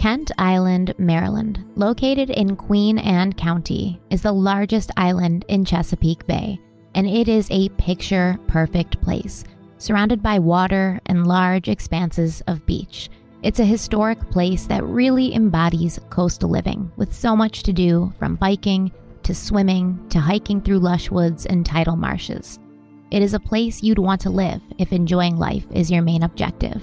Kent Island, Maryland, located in Queen Anne County, is the largest island in Chesapeake Bay, and it is a picture perfect place, surrounded by water and large expanses of beach. It's a historic place that really embodies coastal living, with so much to do from biking to swimming to hiking through lush woods and tidal marshes. It is a place you'd want to live if enjoying life is your main objective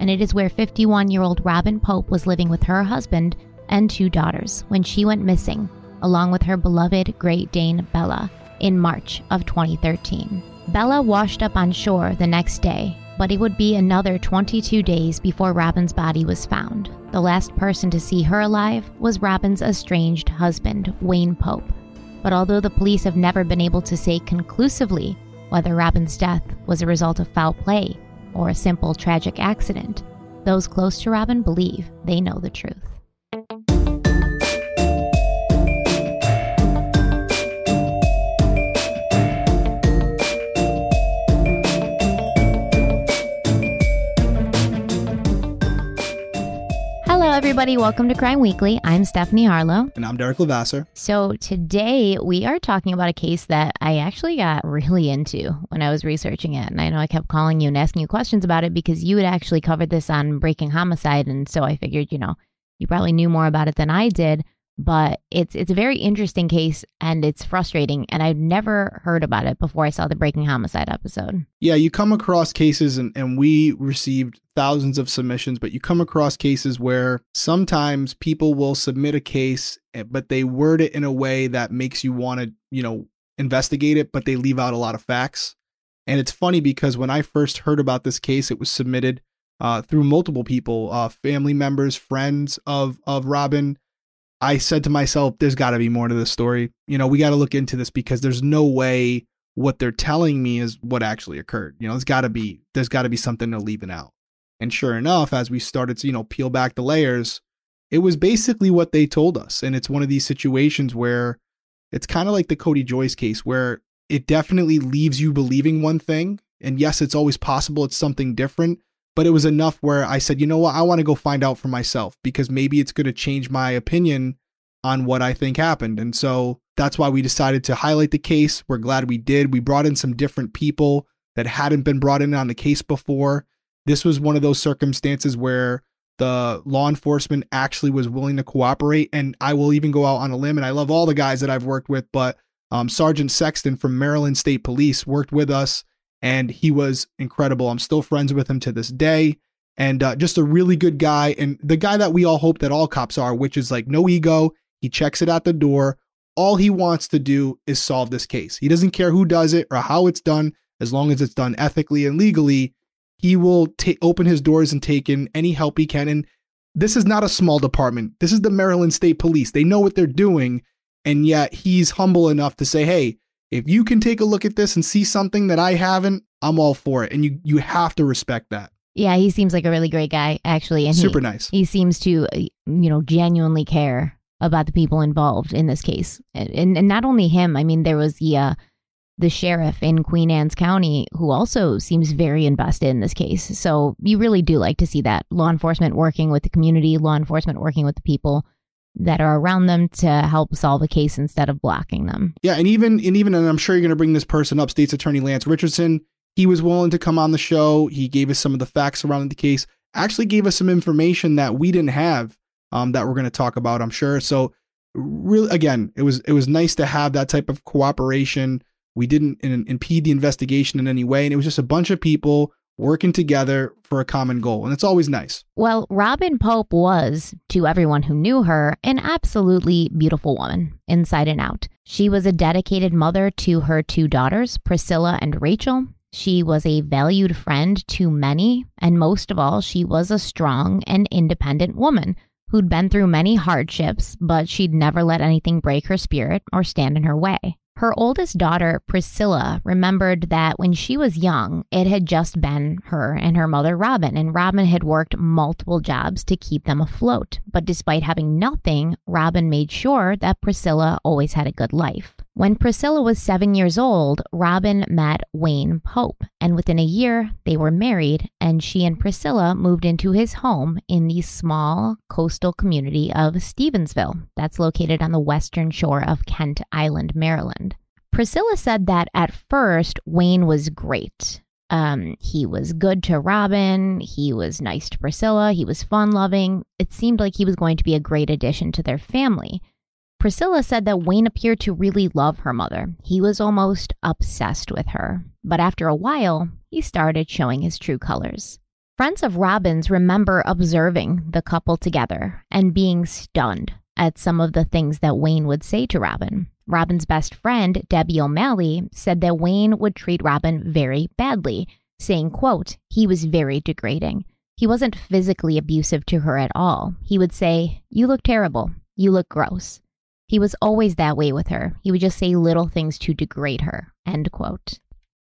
and it is where 51 year old Robin Pope was living with her husband and two daughters when she went missing, along with her beloved Great Dane Bella, in March of 2013. Bella washed up on shore the next day, but it would be another 22 days before Robin's body was found. The last person to see her alive was Robin's estranged husband, Wayne Pope. But although the police have never been able to say conclusively whether Robin's death was a result of foul play or a simple tragic accident, those close to Robin believe they know the truth. Hello, everybody. Welcome to Crime Weekly. I'm Stephanie Harlowe. And I'm Derek Levasseur. So, today we are talking about a case that I actually got really into when I was researching it. And I know I kept calling you and asking you questions about it because you had actually covered this on Breaking Homicide. And so I figured, you know, you probably knew more about it than I did but it's it's a very interesting case and it's frustrating and I've never heard about it before I saw the Breaking Homicide episode. Yeah, you come across cases and, and we received thousands of submissions, but you come across cases where sometimes people will submit a case eh, but they word it in a way that makes you want to, you know, investigate it, but they leave out a lot of facts. And it's funny because when I first heard about this case, it was submitted uh, through multiple people, uh, family members, friends of of Robin, I said to myself, there's got to be more to this story. You know, we got to look into this because there's no way what they're telling me is what actually occurred. You know, there's got to be there's got to be something they're leaving out. And sure enough, as we started to you know peel back the layers, it was basically what they told us. And it's one of these situations where it's kind of like the Cody Joyce case, where it definitely leaves you believing one thing. And yes, it's always possible it's something different, but it was enough where I said, you know what, I want to go find out for myself because maybe it's going to change my opinion on what I think happened. And so that's why we decided to highlight the case. We're glad we did. We brought in some different people that hadn't been brought in on the case before. This was one of those circumstances where the law enforcement actually was willing to cooperate. And I will even go out on a limb, and I love all the guys that I've worked with, but um, Sergeant Sexton from Maryland State Police worked with us and he was incredible. I'm still friends with him to this day. And uh, just a really good guy, and the guy that we all hope that all cops are, which is like no ego. He checks it at the door. All he wants to do is solve this case. He doesn't care who does it or how it's done, as long as it's done ethically and legally. He will t- open his doors and take in any help he can. And this is not a small department. This is the Maryland State Police. They know what they're doing. And yet he's humble enough to say, hey, if you can take a look at this and see something that I haven't, I'm all for it. And you you have to respect that. Yeah, he seems like a really great guy, actually, and super he, nice. He seems to, uh, you know, genuinely care about the people involved in this case, and and not only him. I mean, there was the uh, the sheriff in Queen Anne's County who also seems very invested in this case. So you really do like to see that law enforcement working with the community, law enforcement working with the people that are around them to help solve a case instead of blocking them. Yeah, and even and even and I'm sure you're going to bring this person up, State's Attorney Lance Richardson. He was willing to come on the show. He gave us some of the facts around the case. Actually, gave us some information that we didn't have um, that we're going to talk about. I'm sure. So, really, again, it was it was nice to have that type of cooperation. We didn't in, impede the investigation in any way, and it was just a bunch of people working together for a common goal. And it's always nice. Well, Robin Pope was, to everyone who knew her, an absolutely beautiful woman, inside and out. She was a dedicated mother to her two daughters, Priscilla and Rachel. She was a valued friend to many, and most of all, she was a strong and independent woman who'd been through many hardships, but she'd never let anything break her spirit or stand in her way. Her oldest daughter, Priscilla, remembered that when she was young, it had just been her and her mother, Robin, and Robin had worked multiple jobs to keep them afloat. But despite having nothing, Robin made sure that Priscilla always had a good life. When Priscilla was seven years old, Robin met Wayne Pope, and within a year, they were married, and she and Priscilla moved into his home in the small coastal community of Stevensville, that's located on the western shore of Kent Island, Maryland. Priscilla said that at first, Wayne was great. Um, he was good to Robin. He was nice to Priscilla. He was fun loving. It seemed like he was going to be a great addition to their family. Priscilla said that Wayne appeared to really love her mother. He was almost obsessed with her. But after a while, he started showing his true colors. Friends of Robin's remember observing the couple together and being stunned at some of the things that Wayne would say to Robin. Robin's best friend, Debbie O'Malley, said that Wayne would treat Robin very badly, saying, quote, he was very degrading. He wasn't physically abusive to her at all. He would say, You look terrible. You look gross. He was always that way with her. He would just say little things to degrade her. End quote.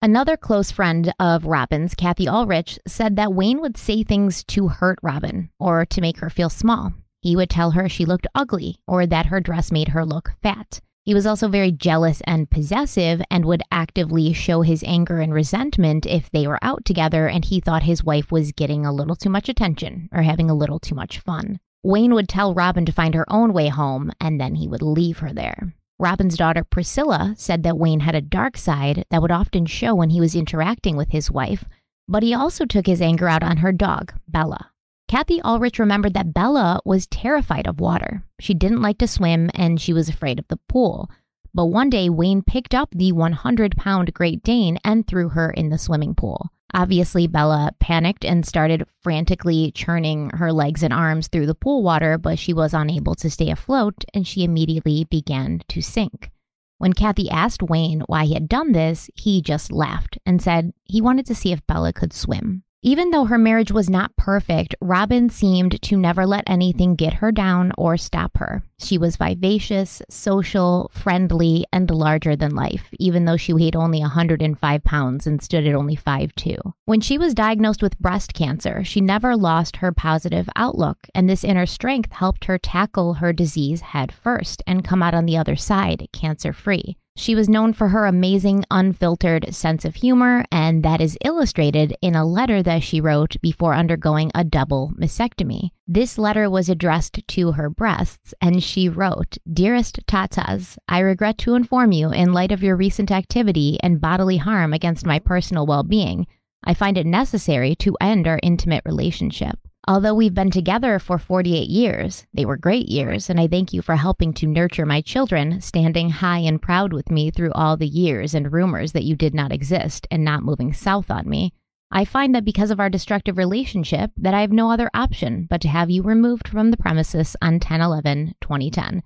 Another close friend of Robin's, Kathy Ulrich, said that Wayne would say things to hurt Robin or to make her feel small. He would tell her she looked ugly or that her dress made her look fat. He was also very jealous and possessive and would actively show his anger and resentment if they were out together and he thought his wife was getting a little too much attention or having a little too much fun. Wayne would tell Robin to find her own way home, and then he would leave her there. Robin's daughter Priscilla said that Wayne had a dark side that would often show when he was interacting with his wife, but he also took his anger out on her dog, Bella. Kathy Ulrich remembered that Bella was terrified of water. She didn't like to swim and she was afraid of the pool. But one day, Wayne picked up the 100 pound Great Dane and threw her in the swimming pool. Obviously, Bella panicked and started frantically churning her legs and arms through the pool water, but she was unable to stay afloat and she immediately began to sink. When Kathy asked Wayne why he had done this, he just laughed and said he wanted to see if Bella could swim. Even though her marriage was not perfect, Robin seemed to never let anything get her down or stop her. She was vivacious, social, friendly, and larger than life, even though she weighed only 105 pounds and stood at only 5'2. When she was diagnosed with breast cancer, she never lost her positive outlook, and this inner strength helped her tackle her disease head first and come out on the other side cancer free. She was known for her amazing, unfiltered sense of humor, and that is illustrated in a letter that she wrote before undergoing a double mastectomy. This letter was addressed to her breasts, and she wrote Dearest Tatas, I regret to inform you, in light of your recent activity and bodily harm against my personal well being, I find it necessary to end our intimate relationship. Although we've been together for 48 years, they were great years, and I thank you for helping to nurture my children, standing high and proud with me through all the years and rumors that you did not exist and not moving south on me. I find that because of our destructive relationship that I have no other option but to have you removed from the premises on 10-11-2010.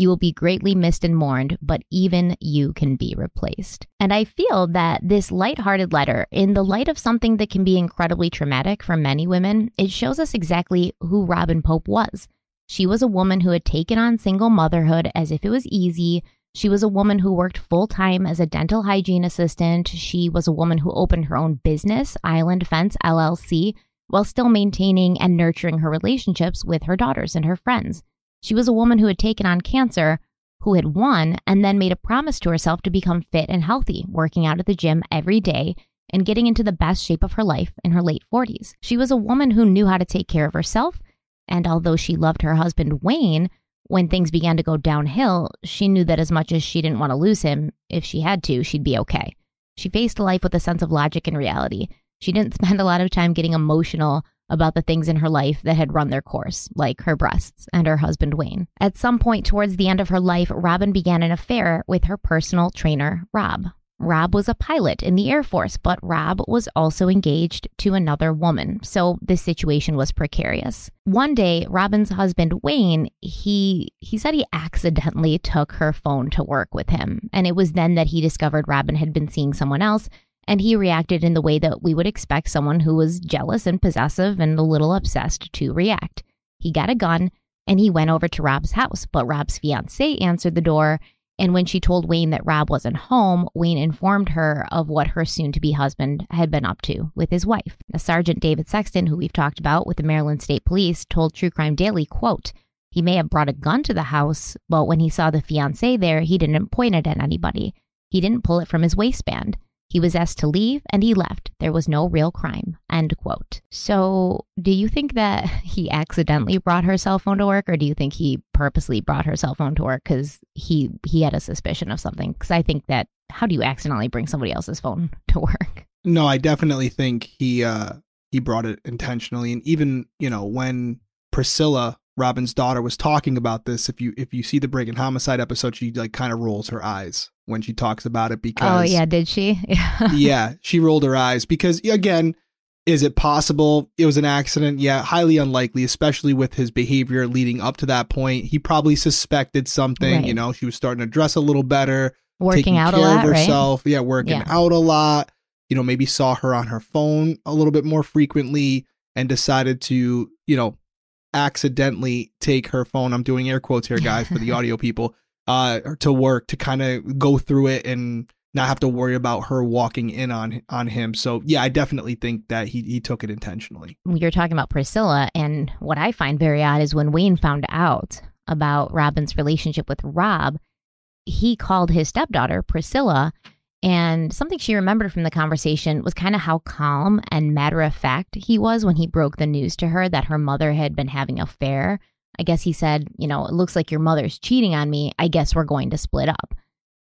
You will be greatly missed and mourned, but even you can be replaced. And I feel that this lighthearted letter, in the light of something that can be incredibly traumatic for many women, it shows us exactly who Robin Pope was. She was a woman who had taken on single motherhood as if it was easy. She was a woman who worked full time as a dental hygiene assistant. She was a woman who opened her own business, Island Fence LLC, while still maintaining and nurturing her relationships with her daughters and her friends. She was a woman who had taken on cancer, who had won, and then made a promise to herself to become fit and healthy, working out at the gym every day and getting into the best shape of her life in her late 40s. She was a woman who knew how to take care of herself, and although she loved her husband, Wayne, when things began to go downhill, she knew that as much as she didn't want to lose him, if she had to, she'd be okay. She faced life with a sense of logic and reality. She didn't spend a lot of time getting emotional about the things in her life that had run their course, like her breasts and her husband Wayne. At some point towards the end of her life, Robin began an affair with her personal trainer, Rob. Rob was a pilot in the Air Force, but Rob was also engaged to another woman. So this situation was precarious. One day, Robin's husband Wayne, he he said he accidentally took her phone to work with him, and it was then that he discovered Robin had been seeing someone else and he reacted in the way that we would expect someone who was jealous and possessive and a little obsessed to react. He got a gun and he went over to Rob's house, but Rob's fiance answered the door. And when she told Wayne that Rob wasn't home, Wayne informed her of what her soon to be husband had been up to with his wife. Now, Sergeant David Sexton, who we've talked about with the Maryland State Police, told True Crime Daily, quote, he may have brought a gun to the house, but when he saw the fiance there, he didn't point it at anybody. He didn't pull it from his waistband. He was asked to leave and he left. There was no real crime. End quote. So, do you think that he accidentally brought her cell phone to work or do you think he purposely brought her cell phone to work cuz he he had a suspicion of something? Cuz I think that how do you accidentally bring somebody else's phone to work? No, I definitely think he uh he brought it intentionally and even, you know, when Priscilla Robin's daughter was talking about this. If you if you see the Breaking Homicide episode, she like kind of rolls her eyes when she talks about it oh, because Oh yeah, did she? yeah, she rolled her eyes because again, is it possible it was an accident? Yeah, highly unlikely, especially with his behavior leading up to that point. He probably suspected something, Right. you know, she was starting to dress a little better, Working out a care lot, of right? herself. Yeah, working Yeah. out a lot. You know, maybe saw her on her phone a little bit more frequently and decided to, you know, accidentally take her phone. I'm doing air quotes here, guys, for the audio people, uh, to work to kind of go through it and not have to worry about her walking in on on him. So yeah, I definitely think that he he took it intentionally. You're talking about Priscilla, and what I find very odd is when Wayne found out about Robin's relationship with Rob, he called his stepdaughter, Priscilla, and something she remembered from the conversation was kind of how calm and matter of fact he was when he broke the news to her that her mother had been having an affair. I guess he said, You know, it looks like your mother's cheating on me. I guess we're going to split up.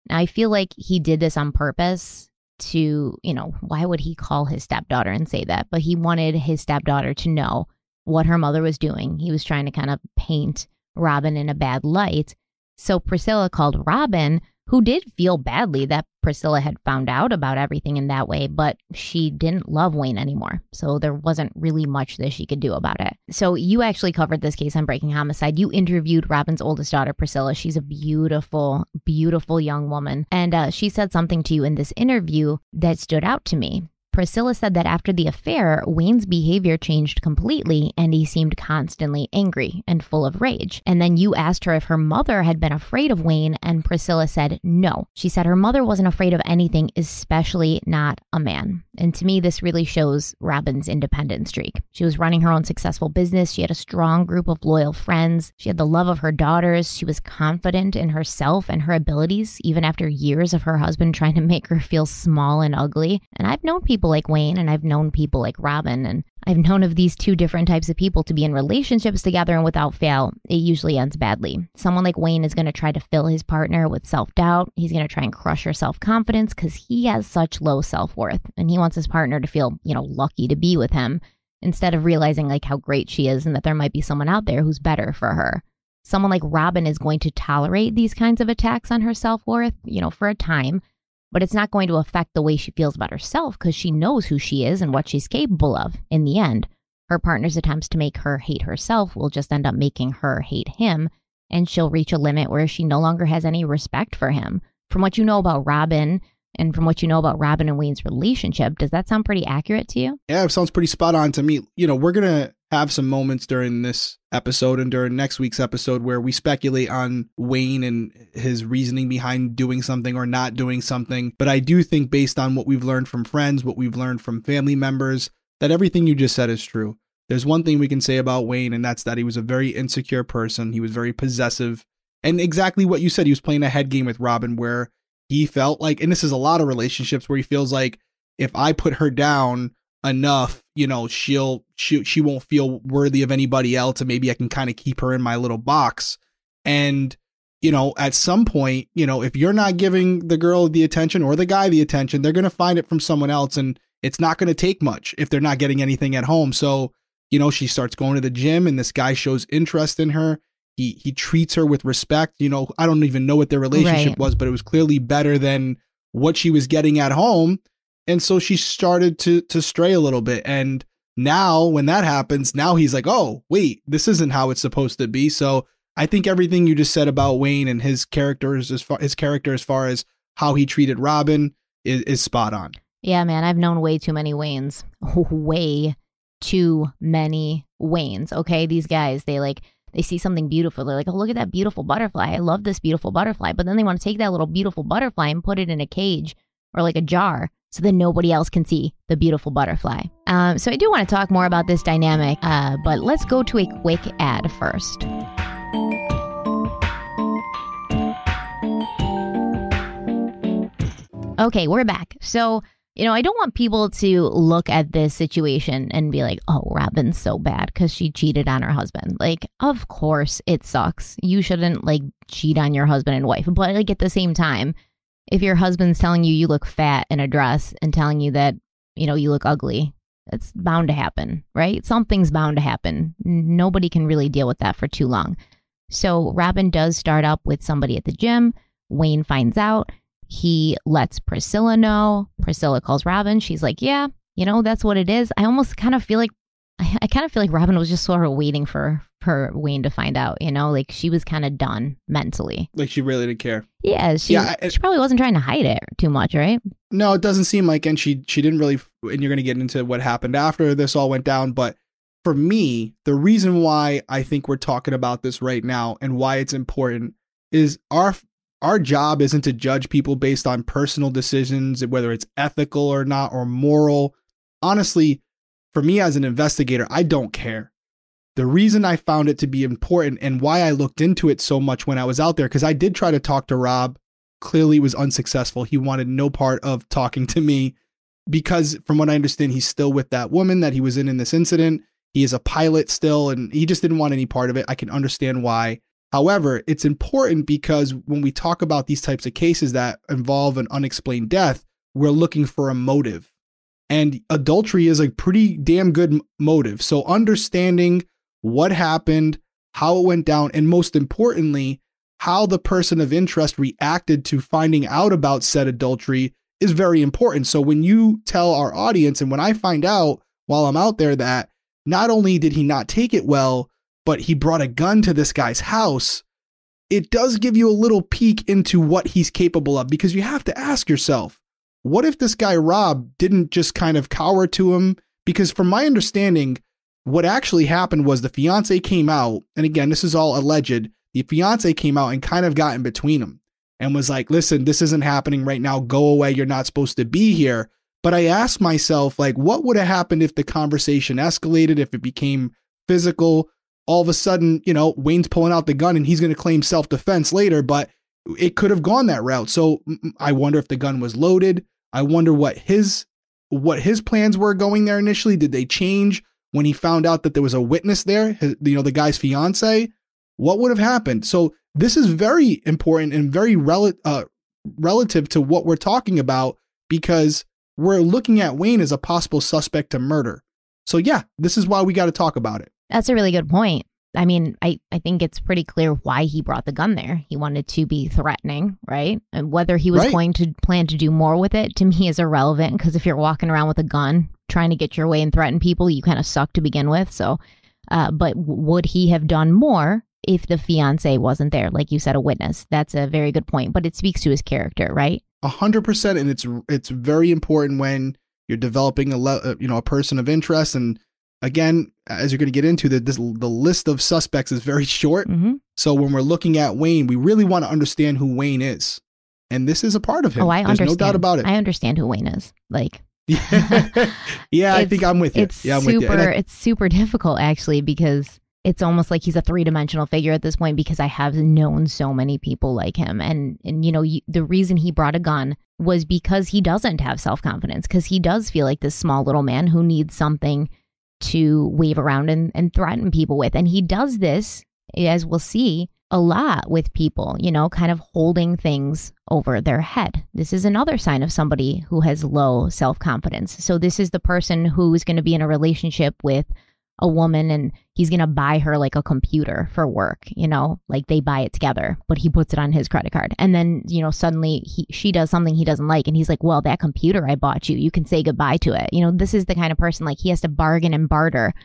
Now, I feel like he did this on purpose to, you know, why would he call his stepdaughter and say that? But he wanted his stepdaughter to know what her mother was doing. He was trying to kind of paint Robin in a bad light. So Priscilla called Robin, who did feel badly that Priscilla had found out about everything in that way, but she didn't love Wayne anymore. So there wasn't really much that she could do about it. So you actually covered this case on Breaking Homicide. You interviewed Robin's oldest daughter, Priscilla. She's a beautiful, beautiful young woman. And uh, she said something to you in this interview that stood out to me. Priscilla said that after the affair, Wayne's behavior changed completely and he seemed constantly angry and full of rage. And then you asked her if her mother had been afraid of Wayne, and Priscilla said no. She said her mother wasn't afraid of anything, especially not a man. And to me, this really shows Robin's independent streak. She was running her own successful business. She had a strong group of loyal friends. She had the love of her daughters. She was confident in herself and her abilities, even after years of her husband trying to make her feel small and ugly. And I've known people like Wayne and I've known people like Robin. And I've known of these two different types of people to be in relationships together and without fail, it usually ends badly. Someone like Wayne is going to try to fill his partner with self doubt. He's going to try and crush her self confidence because he has such low self worth and he wants his partner to feel, you know, lucky to be with him instead of realizing like how great she is and that there might be someone out there who's better for her. Someone like Robin is going to tolerate these kinds of attacks on her self worth, you know, for a time, but it's not going to affect the way she feels about herself because she knows who she is and what she's capable of in the end. Her partner's attempts to make her hate herself will just end up making her hate him, and she'll reach a limit where she no longer has any respect for him. From what you know about Robin and from what you know about Robin and Wayne's relationship, does that sound pretty accurate to you? Yeah, it sounds pretty spot on to me. You know, we're gonna have some moments during this episode and during next week's episode where we speculate on Wayne and his reasoning behind doing something or not doing something. But I do think, based on what we've learned from friends, what we've learned from family members, that everything you just said is true. There's one thing we can say about Wayne, and that's that he was a very insecure person. He was very possessive. And exactly what you said, he was playing a head game with Robin where he felt like, and this is a lot of relationships where he feels like if I put her down enough, you know, she'll she she won't feel worthy of anybody else, and maybe I can kind of keep her in my little box. And you know, at some point, you know, if you're not giving the girl the attention or the guy the attention, they're gonna find it from someone else, and it's not gonna take much if they're not getting anything at home. So, you know, she starts going to the gym, and this guy shows interest in her. He he treats her with respect. You know, I don't even know what their relationship Right. was, but it was clearly better than what she was getting at home. And so she started to to stray a little bit. And now when that happens, now he's like, oh, wait, this isn't how it's supposed to be. So I think everything you just said about Wayne and his characters as far his character as far as how he treated Robin is, is spot on. Yeah, man, I've known way too many Waynes. Way too many Waynes. Okay, these guys, they like they see something beautiful. They're like, "Oh, look at that beautiful butterfly. I love this beautiful butterfly." But then they want to take that little beautiful butterfly and put it in a cage or like a jar so that nobody else can see the beautiful butterfly. Um, so I do want to talk more about this dynamic, uh, but let's go to a quick ad first. Okay, we're back. So, you know, I don't want people to look at this situation and be like, oh, Robin's so bad because she cheated on her husband. Like, of course it sucks. You shouldn't like cheat on your husband and wife. But like at the same time, if your husband's telling you you look fat in a dress and telling you that, you know, you look ugly, it's bound to happen, right? Something's bound to happen. Nobody can really deal with that for too long. So Robin does start up with somebody at the gym. Wayne finds out. He lets Priscilla know. Priscilla calls Robin. She's like, Yeah, you know, that's what it is. I almost kind of feel like I, I kind of feel like Robin was just sort of waiting for for Wayne to find out, you know, like she was kind of done mentally. Like she really didn't care. Yeah, she Yeah, I- she probably wasn't trying to hide it too much, right? No, it doesn't seem like, and she she didn't really. And you're going to get into what happened after this all went down, but for me, the reason why I think we're talking about this right now and why it's important is our our job isn't to judge people based on personal decisions, whether it's ethical or not or moral. Honestly, for me as an investigator, I don't care. The reason I found it to be important and why I looked into it so much when I was out there, because I did try to talk to Rob, clearly was unsuccessful. He wanted no part of talking to me because, from what I understand, he's still with that woman that he was in in this incident. He is a pilot still, and he just didn't want any part of it. I can understand why. However, it's important because when we talk about these types of cases that involve an unexplained death, we're looking for a motive. And adultery is a pretty damn good motive. So understanding what happened, how it went down, and most importantly, how the person of interest reacted to finding out about said adultery is very important. So when you tell our audience, and when I find out while I'm out there that not only did he not take it well, but he brought a gun to this guy's house, it does give you a little peek into what he's capable of because you have to ask yourself, what if this guy Rob didn't just kind of cower to him? Because from my understanding, what actually happened was the fiance came out, and again, this is all alleged. The fiance came out and kind of got in between them and was like, listen, this isn't happening right now. Go away. You're not supposed to be here. But I asked myself, like, what would have happened if the conversation escalated, if it became physical? All of a sudden, you know, Wayne's pulling out the gun and he's going to claim self defense later, but it could have gone that route. So I wonder if the gun was loaded. I wonder what his what his plans were going there initially. Did they change when he found out that there was a witness there? His, you know, the guy's fiance. What would have happened? So this is very important and very rel- uh, relative to what we're talking about because we're looking at Wayne as a possible suspect to murder. So yeah, this is why we got to talk about it. That's a really good point. I mean, I, I think it's pretty clear why he brought the gun there. He wanted to be threatening, right? And whether he was Right. going to plan to do more with it to me is irrelevant because if you're walking around with a gun trying to get your way and threaten people, you kind of suck to begin with. So, uh, but w- would he have done more if the fiance wasn't there? Like you said, a witness. That's a very good point, but it speaks to his character, right? A hundred percent, and it's it's very important when you're developing a le- uh, you know a person of interest. And again, as you're going to get into, that this the list of suspects is very short. hmm So when we're looking at Wayne, we really want to understand who Wayne is, and this is a part of him. Oh, I There's understand. no doubt about it. I understand who Wayne is. Like, yeah, yeah I think I'm with you. it's yeah, I'm super with you. I- it's super difficult actually because it's almost like he's a three-dimensional figure at this point because I have known so many people like him and and you know you, the reason he brought a gun was because he doesn't have self-confidence because he does feel like this small little man who needs something to wave around and, and threaten people with and he does this as we'll see a lot with people, you know, kind of holding things over their head. This is another sign of somebody who has low self confidence. So, this is the person who's going to be in a relationship with a woman and he's going to buy her like a computer for work, you know, like they buy it together, but he puts it on his credit card. And then, you know, suddenly he, she does something he doesn't like. And he's like, well, that computer I bought you, you can say goodbye to it. You know, this is the kind of person like he has to bargain and barter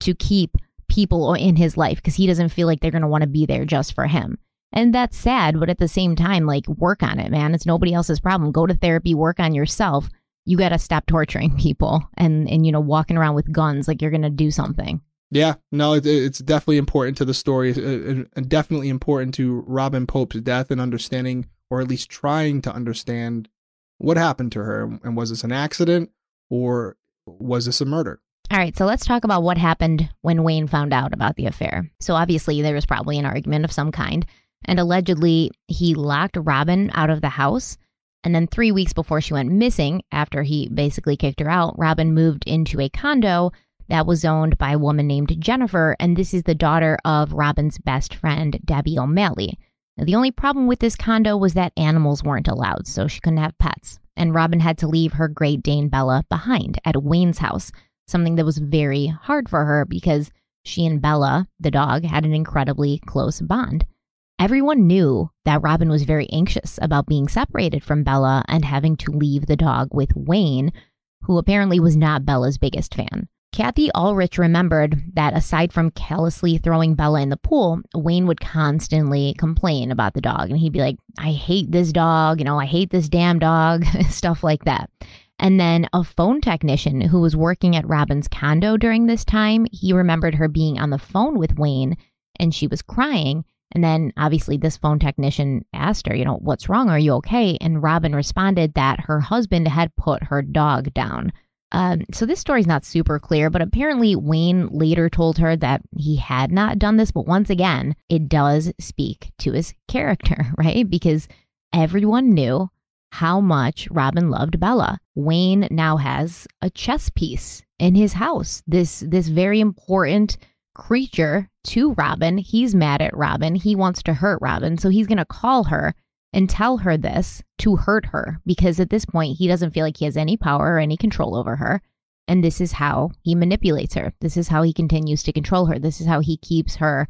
to keep people in his life because he doesn't feel like they're going to want to be there just for him. And that's sad, but at the same time, like work on it, man. It's nobody else's problem. Go to therapy, work on yourself. You got to stop torturing people and and you know walking around with guns like you're going to do something. Yeah, no, it, it's definitely important to the story, uh, and definitely important to Robin Pope's death and understanding, or at least trying to understand what happened to her, and was this an accident or was this a murder? All right, so let's talk about what happened when Wayne found out about the affair. So obviously there was probably an argument of some kind, and allegedly he locked Robin out of the house. And then three weeks before she went missing, after he basically kicked her out, Robin moved into a condo that was owned by a woman named Jennifer, and this is the daughter of Robin's best friend, Debbie O'Malley. Now, the only problem with this condo was that animals weren't allowed, so she couldn't have pets. And Robin had to leave her Great Dane Bella behind at Wayne's house, something that was very hard for her because she and Bella, the dog, had an incredibly close bond. Everyone knew that Robin was very anxious about being separated from Bella and having to leave the dog with Wayne, who apparently was not Bella's biggest fan. Kathy Ulrich remembered that aside from callously throwing Bella in the pool, Wayne would constantly complain about the dog. And he'd be like, I hate this dog, you know, I hate this damn dog, stuff like that. And then a phone technician who was working at Robin's condo during this time, he remembered her being on the phone with Wayne and she was crying. And then obviously this phone technician asked her, you know, what's wrong? Are you okay? And Robin responded that her husband had put her dog down. Um, so this story's not super clear, but apparently Wayne later told her that he had not done this. But once again, it does speak to his character, right? Because everyone knew how much Robin loved Bella. Wayne now has a chess piece in his house. This this very important creature to Robin. He's mad at Robin. He wants to hurt Robin, so he's going to call her and tell her this to hurt her because at this point he doesn't feel like he has any power or any control over her. And this is how he manipulates her. This is how he continues to control her. This is how he keeps her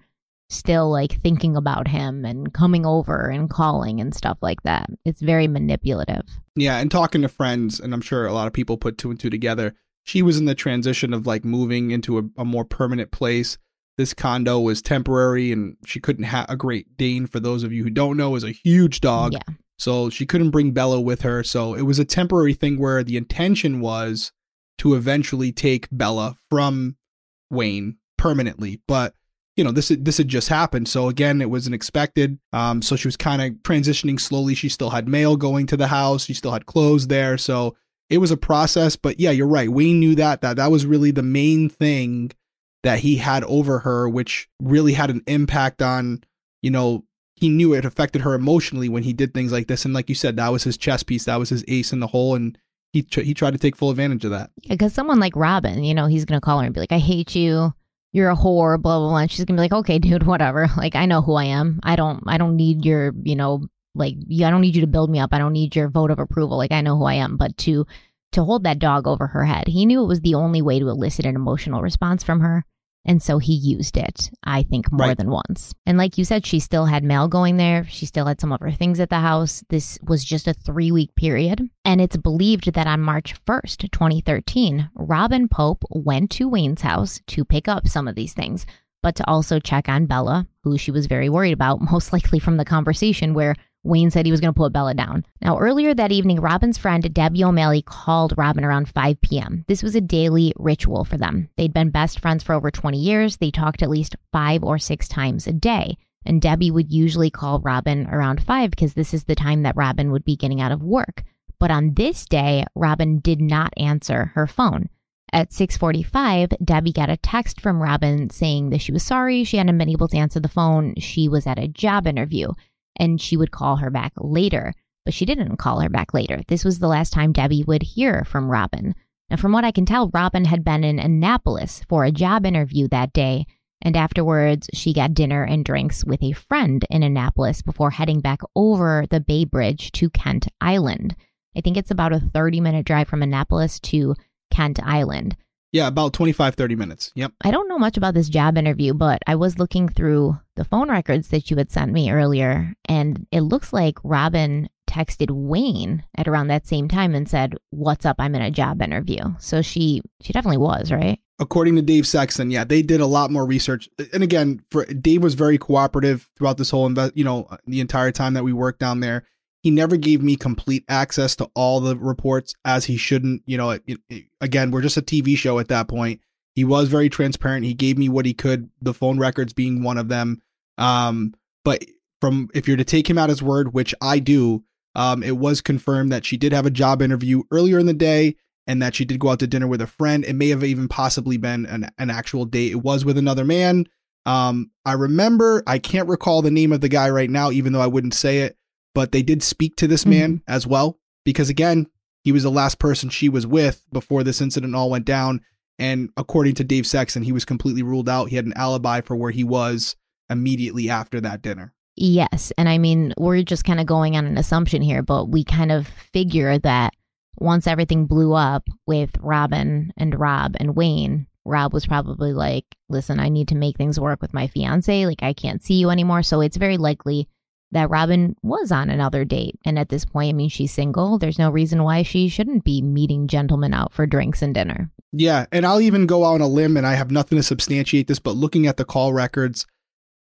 still like thinking about him and coming over and calling and stuff like that. It's very manipulative. Yeah, and talking to friends, and I'm sure a lot of people put two and two together. She was in the transition of like moving into a, a more permanent place this condo was temporary and she couldn't have a Great Dane, for those of you who don't know, is a huge dog. Yeah. So she couldn't bring Bella with her. So it was a temporary thing where the intention was to eventually take Bella from Wayne permanently. But you know this this had just happened so again it wasn't expected um so she was kind of transitioning slowly she still had mail going to the house she still had clothes there so it was a process but yeah you're right wayne knew that that that was really the main thing that he had over her, which really had an impact on, you know, he knew it affected her emotionally when he did things like this. And like you said, that was his chess piece, that was his ace in the hole, and he tr- he tried to take full advantage of that. Because someone like Robin, you know, he's gonna call her and be like, "I hate you." You're a whore, blah blah blah. And she's gonna be like, okay, dude, whatever. Like, I know who I am. I don't, I don't need your, you know, like, I don't need you to build me up. I don't need your vote of approval. Like, I know who I am. But to to hold that dog over her head, he knew it was the only way to elicit an emotional response from her. And so he used it, I think, more right. than once. And like you said, she still had mail going there. She still had some of her things at the house. This was just a three week period. And it's believed that on March 1st, 2013, Robin Pope went to Wayne's house to pick up some of these things, but to also check on Bella, who she was very worried about, most likely from the conversation where Wayne said he was going to put Bella down. Now, earlier that evening, Robin's friend Debbie O'Malley called Robin around 5 p.m. This was a daily ritual for them. They'd been best friends for over 20 years. They talked at least five or six times a day. And Debbie would usually call Robin around 5 because this is the time that Robin would be getting out of work. But on this day, Robin did not answer her phone. At 6:45, Debbie got a text from Robin saying that she was sorry she hadn't been able to answer the phone. She was at a job interview and she would call her back later. But she didn't call her back later. This was the last time Debbie would hear from Robin. Now, from what I can tell, Robin had been in Annapolis for a job interview that day, and afterwards she got dinner and drinks with a friend in Annapolis before heading back over the Bay Bridge to Kent Island. I think it's about a 30 minute drive from Annapolis to Kent Island. Yeah, about 25, 30 minutes. Yep. I don't know much about this job interview, but I was looking through the phone records that you had sent me earlier, and it looks like Robin texted Wayne at around that same time and said, "What's up? I'm in a job interview." So she she definitely was, right? According to Dave Sexton, yeah, they did a lot more research. And again, for Dave was very cooperative throughout this whole invest, you know, the entire time that we worked down there. He never gave me complete access to all the reports as he shouldn't, you know, it, it, again, we're just a TV show at that point. He was very transparent. He gave me what he could, the phone records being one of them. Um, but from if you're to take him at his word, which I do, um, it was confirmed that she did have a job interview earlier in the day and that she did go out to dinner with a friend. It may have even possibly been an, an actual date. It was with another man. Um, I remember, I can't recall the name of the guy right now, even though I wouldn't say it, but they did speak to this man mm-hmm. as well, because again, he was the last person she was with before this incident all went down. And according to Dave Sexton, he was completely ruled out. He had an alibi for where he was immediately after that dinner. Yes. And I mean, we're just kind of going on an assumption here, but we kind of figure that once everything blew up with Robin and Rob and Wayne, Rob was probably like, listen, I need to make things work with my fiance. Like, I can't see you anymore. So it's very likely that Robin was on another date. And at this point, I mean, she's single. There's no reason why she shouldn't be meeting gentlemen out for drinks and dinner. Yeah. And I'll even go out on a limb, and I have nothing to substantiate this, but looking at the call records,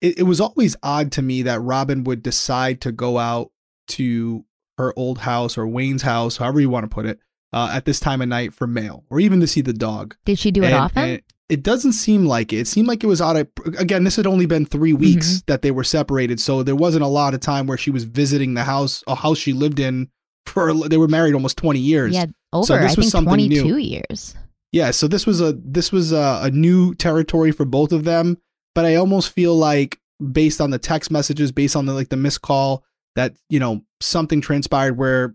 it, it was always odd to me that Robin would decide to go out to her old house or Wayne's house, however you want to put it, uh, at this time of night for mail or even to see the dog. Did she do it and, often? And it doesn't seem like it. It seemed like it was out of, again, this had only been three weeks mm-hmm. that they were separated. So there wasn't a lot of time where she was visiting the house, a house she lived in for, they were married almost 20 years. Yeah, over, so this I was think something 22 new. years. Yeah, so this was a this was a, a new territory for both of them, but I almost feel like based on the text messages, based on the like the missed call, that you know something transpired where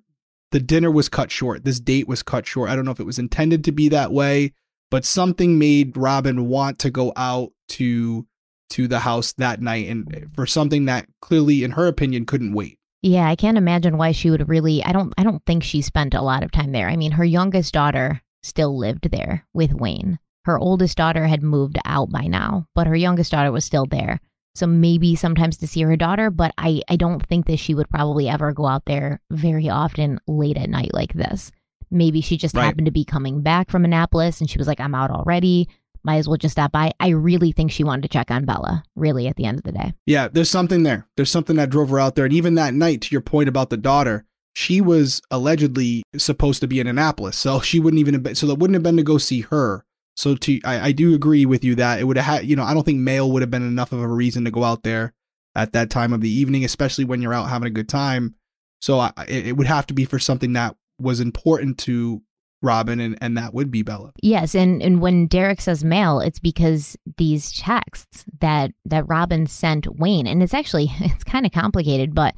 the dinner was cut short. This date was cut short. I don't know if it was intended to be that way, but something made Robin want to go out to to the house that night and for something that clearly in her opinion couldn't wait. Yeah, I can't imagine why she would really I don't I don't think she spent a lot of time there. I mean, her youngest daughter still lived there with Wayne. Her oldest daughter had moved out by now, but her youngest daughter was still there. So maybe sometimes to see her daughter, but I, I don't think that she would probably ever go out there very often late at night like this. Maybe she just right. happened to be coming back from Annapolis and she was like, I'm out already. Might as well just stop by. I really think she wanted to check on Bella, really, at the end of the day. Yeah, there's something there. There's something that drove her out there. And even that night, to your point about the daughter, she was allegedly supposed to be in Annapolis. So she wouldn't even have been, so that wouldn't have been to go see her. So to I, I do agree with you that it would have had you know I don't think mail would have been enough of a reason to go out there at that time of the evening, especially when you're out having a good time. So I, it would have to be for something that was important to Robin, and, and that would be Bella. Yes, and and when Derek says mail, it's because these texts that that Robin sent Wayne, and it's actually it's kind of complicated, but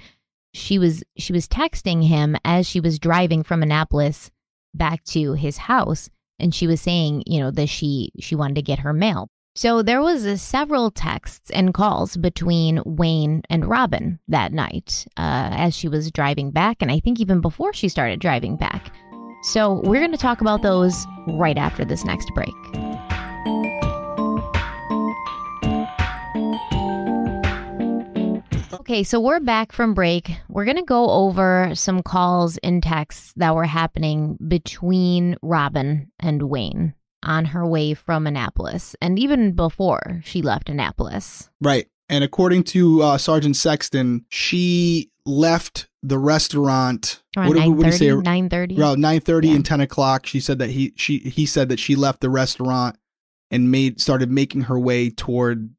she was she was texting him as she was driving from Annapolis back to his house and she was saying, you know, that she she wanted to get her mail. So there was a, several texts and calls between Wayne and Robin that night uh, as she was driving back, and I think even before she started driving back. So we're going to talk about those right after this next break. Okay, so we're back from break. We're going to go over some calls and texts that were happening between Robin and Wayne on her way from Annapolis and even before she left Annapolis. Right. And according to uh, Sergeant Sexton, she left the restaurant around what, 9 what, say? 9.30 around 9.30 yeah. and 10 o'clock she said that he she he said that she left the restaurant and made started making her way toward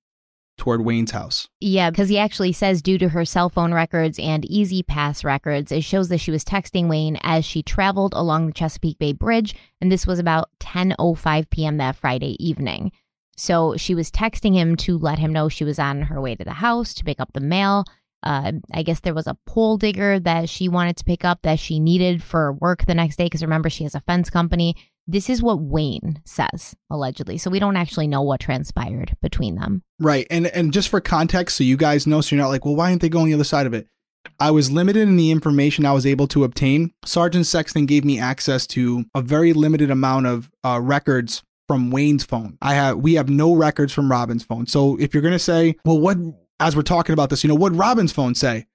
toward Wayne's house. Yeah, because he actually says due to her cell phone records and E-ZPass records, it shows that she was texting Wayne as she traveled along the Chesapeake Bay Bridge, and this was about 10:05 p.m. that Friday evening. So she was texting him to let him know she was on her way to the house to pick up the mail. Uh, I guess there was a pole digger that she wanted to pick up that she needed for work the next day because remember she has a fence company. This is what Wayne says, allegedly. So we don't actually know what transpired between them. Right. And and just for context, so you guys know, so you're not like, well, why didn't they go on the other side of it? I was limited in the information I was able to obtain. Sergeant Sexton gave me access to a very limited amount of uh, records from Wayne's phone. I have we have no records from Robin's phone. So if you're gonna say, well, what as we're talking about this, you know, what Robin's phone say?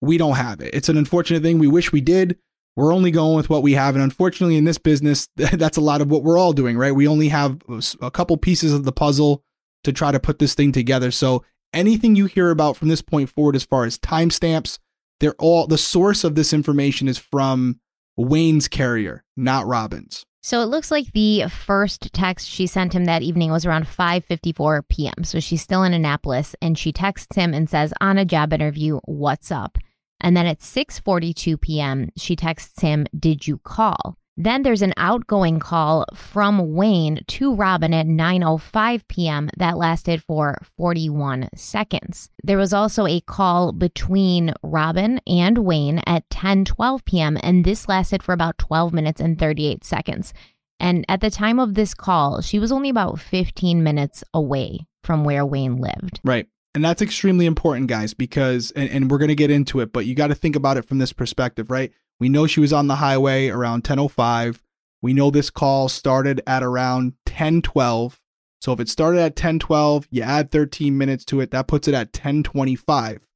We don't have it. It's an unfortunate thing. We wish we did. We're only going with what we have. And unfortunately, in this business, that's a lot of what we're all doing, right? We only have a couple pieces of the puzzle to try to put this thing together. So anything you hear about from this point forward, as far as timestamps, they're all the source of this information is from Wayne's carrier, not Robin's. So it looks like the first text she sent him that evening was around 5:54 p.m. So she's still in Annapolis and she texts him and says on a job interview, "What's up?" And then at 6:42 p.m., she texts him, "Did you call?" Then there's an outgoing call from Wayne to Robin at 9:05 p.m. that lasted for 41 seconds. There was also a call between Robin and Wayne at 10:12 p.m. and this lasted for about 12 minutes and 38 seconds. And at the time of this call, she was only about 15 minutes away from where Wayne lived. Right. And that's extremely important, guys, because, and, and we're going to get into it, but you got to think about it from this perspective, right? We know she was on the highway around 10:05. We know this call started at around 10:12. So if it started at 10:12, you add 13 minutes to it, that puts it at 10:25.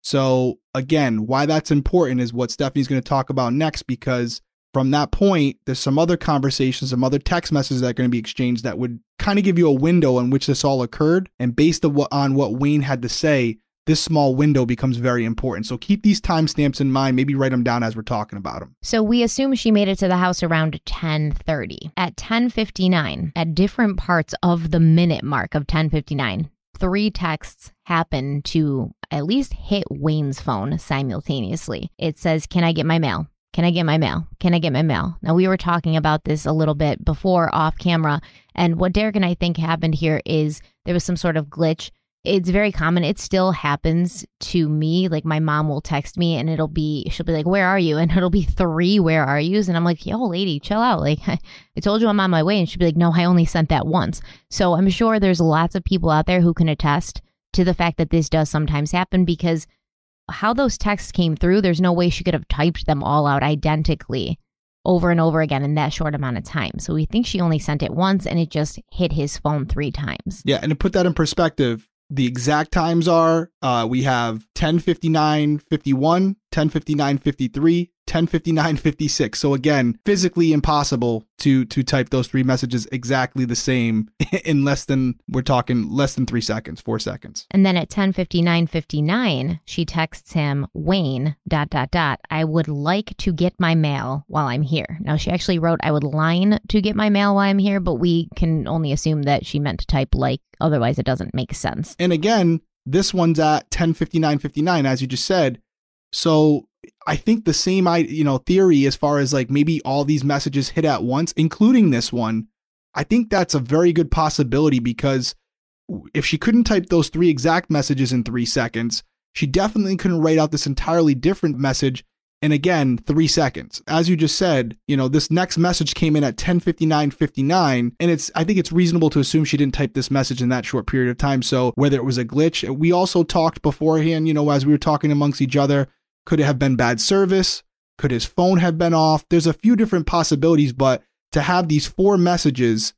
So again, why that's important is what Stephanie's going to talk about next because from that point, there's some other conversations, some other text messages that are going to be exchanged that would kind of give you a window on which this all occurred. And based on what Wayne had to say, this small window becomes very important. So keep these timestamps in mind. Maybe write them down as we're talking about them. So we assume she made it to the house around 10:30. At 10:59, at different parts of the minute mark of 10:59, three texts happen to at least hit Wayne's phone simultaneously. It says, "Can I get my mail?" Can I get my mail? Can I get my mail? Now, we were talking about this a little bit before off camera. And what Derek and I think happened here is there was some sort of glitch it's very common. It still happens to me. Like my mom will text me and it'll be, she'll be like, Where are you? And it'll be three where are yous. And I'm like, Yo, lady, chill out. Like, I, told you I'm on my way. And she'd be like, No, I only sent that once. So I'm sure there's lots of people out there who can attest to the fact that this does sometimes happen because how those texts came through, there's no way she could have typed them all out identically over and over again in that short amount of time. So we think she only sent it once and it just hit his phone three times. Yeah. And to put that in perspective, the exact times are uh, we have 1059 51 1059 53 1059 56 so again physically impossible to to type those three messages exactly the same in less than we're talking less than three seconds four seconds. And then at 1059 59 she texts him wayne dot dot dot i would like to get my mail while i'm here. Now she actually wrote i would line to get my mail while i'm here but we can only assume that she meant to type like otherwise it doesn't make sense. And again this one's at 1059 59 as you just said. So I think the same I you know theory as far as like maybe all these messages hit at once, including this one. I think that's a very good possibility because if she couldn't type those three exact messages in three seconds, she definitely couldn't write out this entirely different message in again three seconds. As you just said, you know, this next message came in at 1059.59, and it's I think it's reasonable to assume she didn't type this message in that short period of time. So whether it was a glitch, we also talked beforehand, you know, as we were talking amongst each other could it have been bad service? Could his phone have been off? There's a few different possibilities, but to have these four messages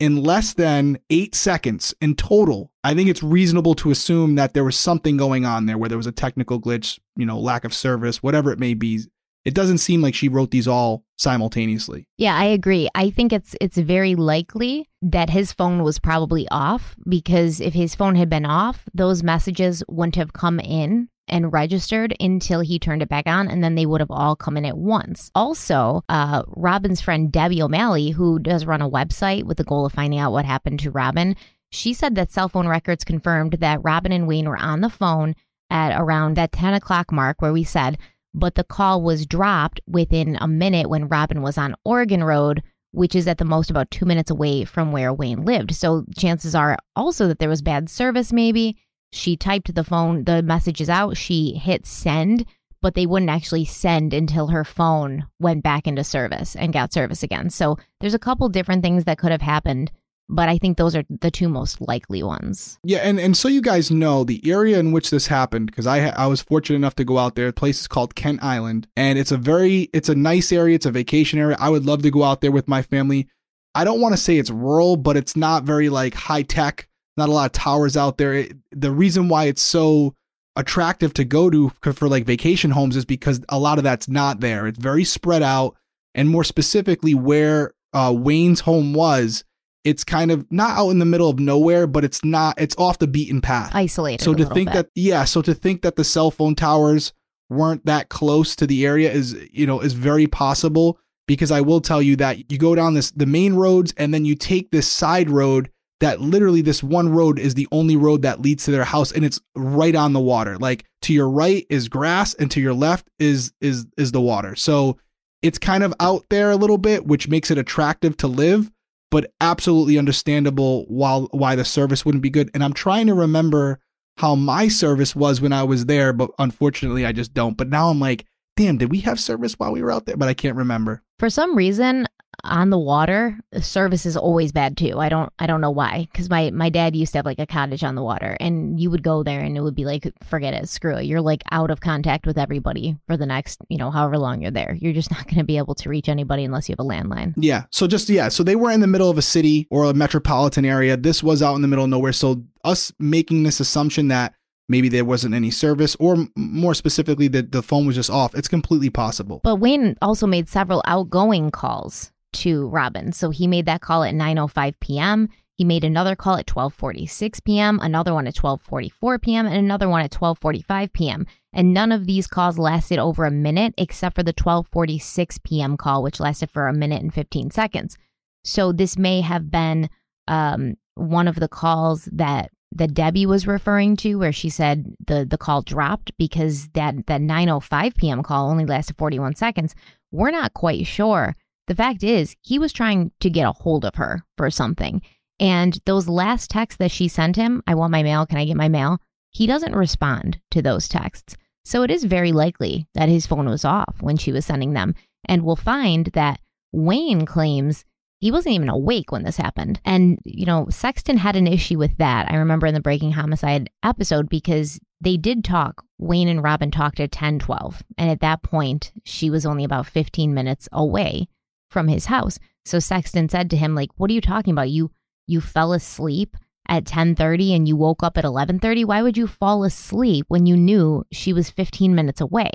in less than eight seconds in total, I think it's reasonable to assume that there was something going on there where there was a technical glitch, you know, lack of service, whatever it may be. It doesn't seem like she wrote these all simultaneously. Yeah, I agree. I think it's it's very likely that his phone was probably off because if his phone had been off, those messages wouldn't have come in and registered until he turned it back on, and then they would have all come in at once. Also, uh, Robin's friend Debbie O'Malley, who does run a website with the goal of finding out what happened to Robin, she said that cell phone records confirmed that Robin and Wayne were on the phone at around that 10 o'clock mark where we said, but the call was dropped within a minute when Robin was on Oregon Road, which is at the most about two minutes away from where Wayne lived. So chances are also that there was bad service, maybe she typed the phone, the messages out, she hit send, but they wouldn't actually send until her phone went back into service and got service again. So there's a couple different things that could have happened, but I think those are the two most likely ones. Yeah, and and so you guys know the area in which this happened because I I was fortunate enough to go out there. The place is called Kent Island, and it's a very it's a nice area. It's a vacation area. I would love to go out there with my family. I don't want to say it's rural, but it's not very like high tech. Not a lot of towers out there. It, the reason why it's so attractive to go to for like vacation homes is because a lot of that's not there. It's very spread out, and more specifically, where uh, Wayne's home was, it's kind of not out in the middle of nowhere, but it's not. It's off the beaten path, isolated. So to think bit. that, yeah, so to think that the cell phone towers weren't that close to the area is, you know, is very possible. Because I will tell you that you go down this the main roads, and then you take this side road that literally this one road is the only road that leads to their house and it's right on the water. Like to your right is grass and to your left is is is the water. So it's kind of out there a little bit which makes it attractive to live but absolutely understandable while why the service wouldn't be good. And i'm trying to remember how my service was when i was there but unfortunately i just don't. But now i'm like damn did we have service while we were out there? But i can't remember. For some reason, on the water, the service is always bad too. I don't I don't know why. Because my my dad used to have like a cottage on the water, and you would go there, and it would be like, forget it, screw it. You're like out of contact with everybody for the next, you know, however long you're there. You're just not going to be able to reach anybody unless you have a landline. Yeah. So just yeah. So they were in the middle of a city or a metropolitan area. This was out in the middle of nowhere. So us making this assumption that maybe there wasn't any service, or more specifically that the phone was just off, it's completely possible. But Wayne also made several outgoing calls to Robin. So he made that call at 9:05 p.m. He made another call at 12:46 p.m., another one at 12:44 p.m., and another one at 12:45 p.m. And none of these calls lasted over a minute except for the 12:46 p.m. call which lasted for a minute and 15 seconds. So this may have been um, one of the calls that that Debbie was referring to where she said the the call dropped because that that 9:05 p.m. call only lasted 41 seconds. We're not quite sure. The fact is, he was trying to get a hold of her for something. And those last texts that she sent him, I want my mail, can I get my mail? He doesn't respond to those texts. So it is very likely that his phone was off when she was sending them. And we'll find that Wayne claims he wasn't even awake when this happened. And, you know, Sexton had an issue with that. I remember in the Breaking Homicide episode because they did talk. Wayne and Robin talked at 10 12. And at that point, she was only about 15 minutes away from his house. So Sexton said to him, like, what are you talking about? You you fell asleep at 10:30 and you woke up at 11:30? Why would you fall asleep when you knew she was 15 minutes away?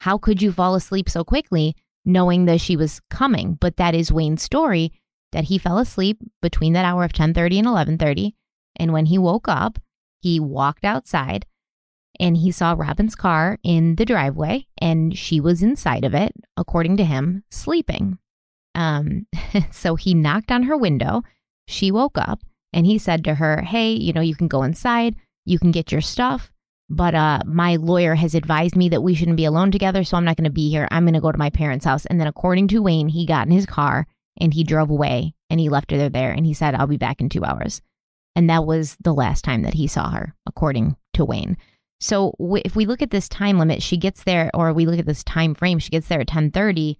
How could you fall asleep so quickly knowing that she was coming? But that is Wayne's story that he fell asleep between that hour of 10:30 and 11:30 and when he woke up, he walked outside and he saw Robin's car in the driveway and she was inside of it according to him sleeping. Um so he knocked on her window. She woke up and he said to her, "Hey, you know, you can go inside, you can get your stuff, but uh my lawyer has advised me that we shouldn't be alone together, so I'm not going to be here. I'm going to go to my parents' house." And then according to Wayne, he got in his car and he drove away and he left her there and he said, "I'll be back in 2 hours." And that was the last time that he saw her, according to Wayne. So w- if we look at this time limit, she gets there, or we look at this time frame, she gets there at 10:30,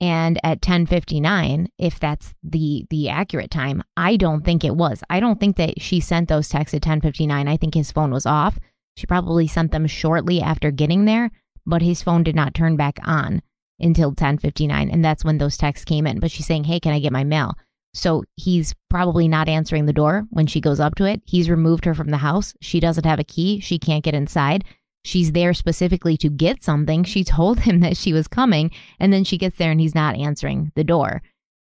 and at 10:59, if that's the the accurate time, I don't think it was. I don't think that she sent those texts at 10:59. I think his phone was off. She probably sent them shortly after getting there, but his phone did not turn back on until 10:59, and that's when those texts came in. But she's saying, "Hey, can I get my mail?" So he's probably not answering the door when she goes up to it. He's removed her from the house. She doesn't have a key. She can't get inside. She's there specifically to get something. She told him that she was coming, and then she gets there and he's not answering the door,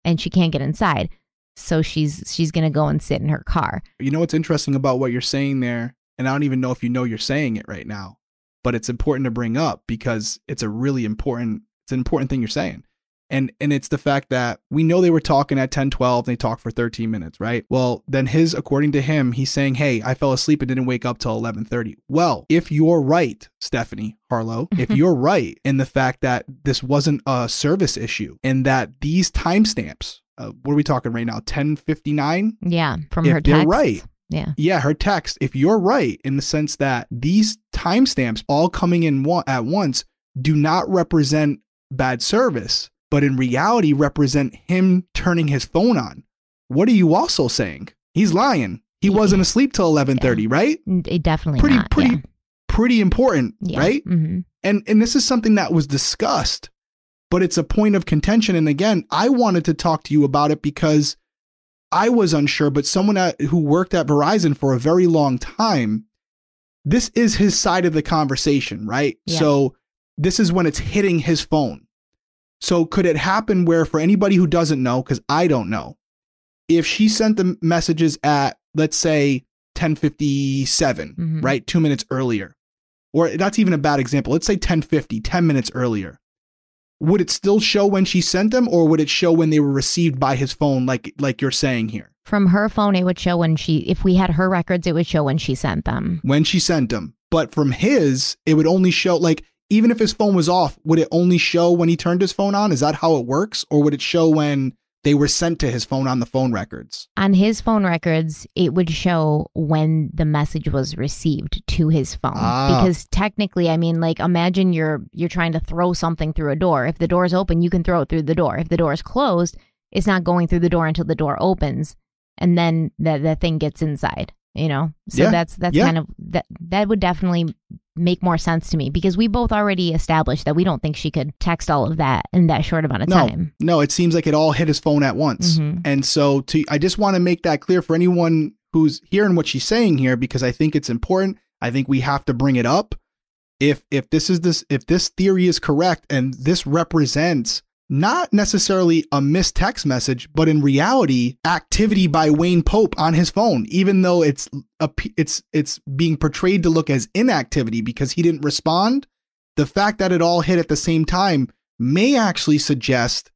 and she can't get inside. So she's she's gonna go and sit in her car. You know what's interesting about what you're saying there, and I don't even know if you know you're saying it right now, but it's important to bring up because it's a really important it's an important thing you're saying. And and it's the fact that we know they were talking at 10 12, and they talked for 13 minutes, right? Well, then his according to him, he's saying, "Hey, I fell asleep and didn't wake up till 11:30." Well, if you're right, Stephanie Harlowe, if you're right in the fact that this wasn't a service issue and that these timestamps, uh, what are we talking right now? 10:59 Yeah, from If her they're text. right. Yeah. yeah, her text, if you're right in the sense that these timestamps all coming in one, at once do not represent bad service, but in reality represent him turning his phone on. What are you also saying? He's lying. He Yeah. wasn't asleep till 11:30, right? It definitely Pretty not. pretty yeah. pretty important, Yeah. right? hmm And and this is something that was discussed, but it's a point of contention and again, I wanted to talk to you about it because I was unsure, but someone at, who worked at Verizon for a very long time, this is his side of the conversation, right? Yeah. So this is when it's hitting his phone. So could it happen where for anybody who doesn't know, because I don't know, if she sent the messages at let's say 1057, Mhm. right? Two minutes earlier. Or that's even a bad example. Let's say 1050, 10 minutes earlier. Would it still show when she sent them or would it show when they were received by his phone like like you're saying here? From her phone, it would show when she, if we had her records, it would show when she sent them. When she sent them. But from his, it would only show like even if his phone was off, would it only show when he turned his phone on? Is that how it works? Or would it show when they were sent to his phone on the phone records? On his phone records, it would show when the message was received to his phone. Ah. Because technically, I mean, like imagine you're you're trying to throw something through a door. If the door is open, you can throw it through the door. If the door is closed, it's not going through the door until the door opens, and then the the thing gets inside. You know, so Yeah. that's that's Yeah. kind of that that would definitely make more sense to me because we both already established that we don't think she could text all of that in that short amount of No, time. no, it seems like it all hit his phone at once. Mhm. And so to I just want to make that clear for anyone who's hearing what she's saying here because I think it's important. I think we have to bring it up. If if this is this if this theory is correct and this represents not necessarily a missed text message, but in reality, activity by Wayne Pope on his phone, even though it's a, it's it's being portrayed to look as inactivity because he didn't respond. The fact that it all hit at the same time may actually suggest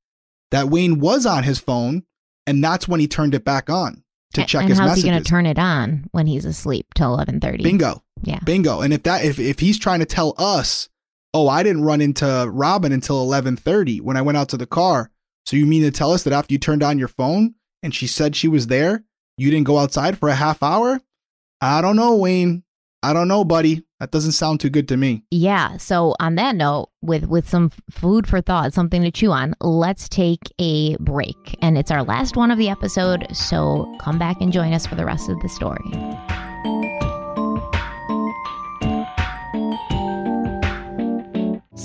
that Wayne was on his phone, and that's when he turned it back on to check and his how's messages. he going to turn it on when he's asleep till eleven thirty? Bingo, Yeah. bingo. And if that if if he's trying to tell us, oh, I didn't run into Robin until eleven thirty when I went out to the car. So you mean to tell us that after you turned on your phone and she said she was there, you didn't go outside for a half hour? I don't know, Wayne. I don't know, buddy. That doesn't sound too good to me. Yeah. So on that note, with with some food for thought, something to chew on, let's take a break, and it's our last one of the episode. So come back and join us for the rest of the story.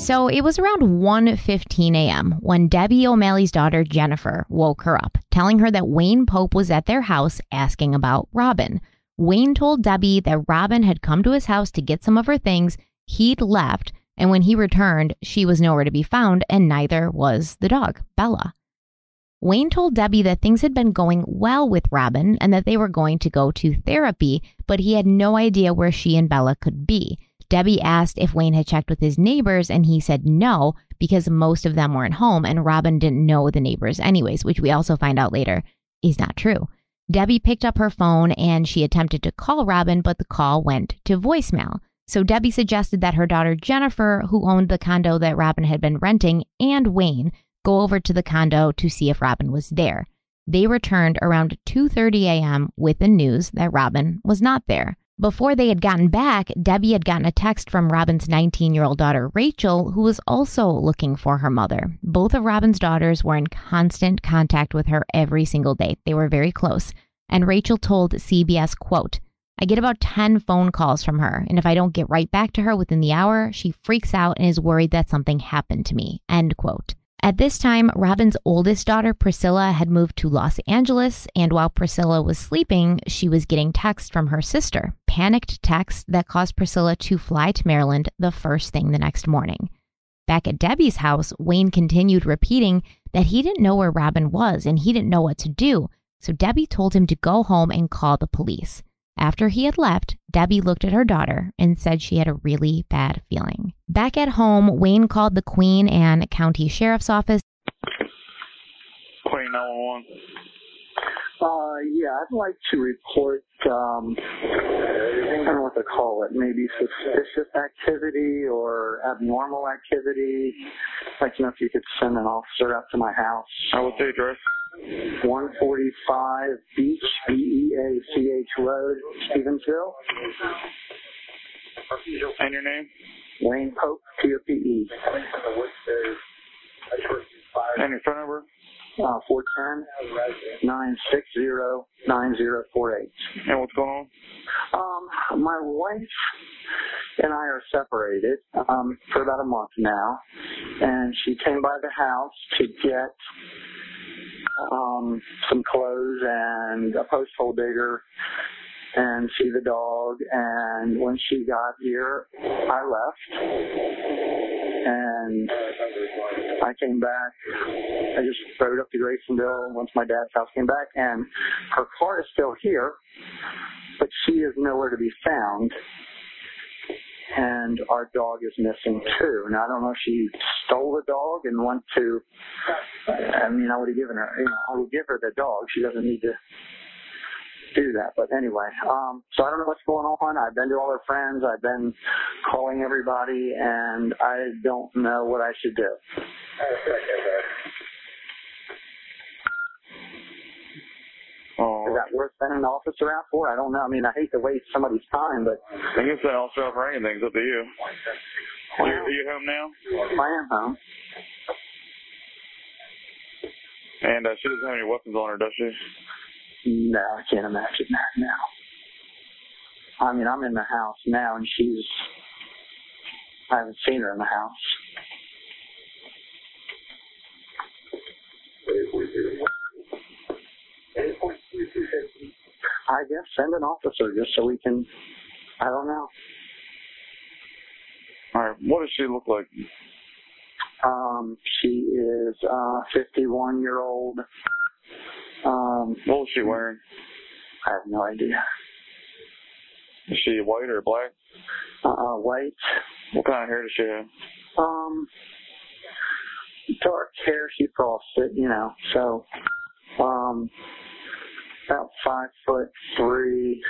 So it was around 1:15 a.m. when Debbie O'Malley's daughter Jennifer woke her up, telling her that Wayne Pope was at their house asking about Robin. Wayne told Debbie that Robin had come to his house to get some of her things, he'd left, and when he returned, she was nowhere to be found, and neither was the dog, Bella. Wayne told Debbie that things had been going well with Robin and that they were going to go to therapy, but he had no idea where she and Bella could be. Debbie asked if Wayne had checked with his neighbors, and he said no, because most of them weren't home, and Robin didn't know the neighbors, anyways, which we also find out later is not true. Debbie picked up her phone and she attempted to call Robin, but the call went to voicemail. So Debbie suggested that her daughter Jennifer, who owned the condo that Robin had been renting, and Wayne go over to the condo to see if Robin was there. They returned around 2:30 a.m. with the news that Robin was not there. Before they had gotten back, Debbie had gotten a text from Robin's 19 year old daughter, Rachel, who was also looking for her mother. Both of Robin's daughters were in constant contact with her every single day. They were very close. And Rachel told CBS, quote, I get about 10 phone calls from her, and if I don't get right back to her within the hour, she freaks out and is worried that something happened to me. End quote. At this time, Robin's oldest daughter, Priscilla, had moved to Los Angeles, and while Priscilla was sleeping, she was getting texts from her sister, panicked texts that caused Priscilla to fly to Maryland the first thing the next morning. Back at Debbie's house, Wayne continued repeating that he didn't know where Robin was and he didn't know what to do, so Debbie told him to go home and call the police. After he had left, Debbie looked at her daughter and said she had a really bad feeling. Back at home, Wayne called the Queen Anne County Sheriff's Office. Queen 911. Uh, yeah, I'd like to report, um, I don't know what to call it, maybe suspicious activity or abnormal activity. Like, you know, if you could send an officer out to my house. Uh, what's the address? 145 Beach, B-E-A-C-H Road, Stevensville. And your name? Wayne Pope, P-O-P-E. And your phone number? Uh, 410-960-9048. And what's going on? Um, my wife and I are separated um, for about a month now, and she came by the house to get um, some clothes and a post hole digger and see the dog. And when she got here, I left. And I came back. I just rode up to Grasonville once my dad's house came back. And her car is still here, but she is nowhere to be found. And our dog is missing too. And I don't know if she stole the dog and went to. I mean, I would have given her. You know, I would give her the dog. She doesn't need to do that. But anyway, um, so I don't know what's going on. I've been to all her friends. I've been calling everybody, and I don't know what I should do. Oh, Is that worth sending an officer out for? I don't know. I mean, I hate to waste somebody's time, but I can say I'll show up for anything. It's up to you. Are you, are you home now? I am home. And uh, she doesn't have any weapons on her, does she? No, I can't imagine that now. I mean, I'm in the house now, and she's. I haven't seen her in the house. I guess send an officer just so we can. I don't know. All right. What does she look like? Um, she is uh 51 year old. Um, What was she wearing? I have no idea. Is she white or black? Uh, white. What kind of hair does she have? Um, dark hair. She crossed it, you know. So, um, about five foot three,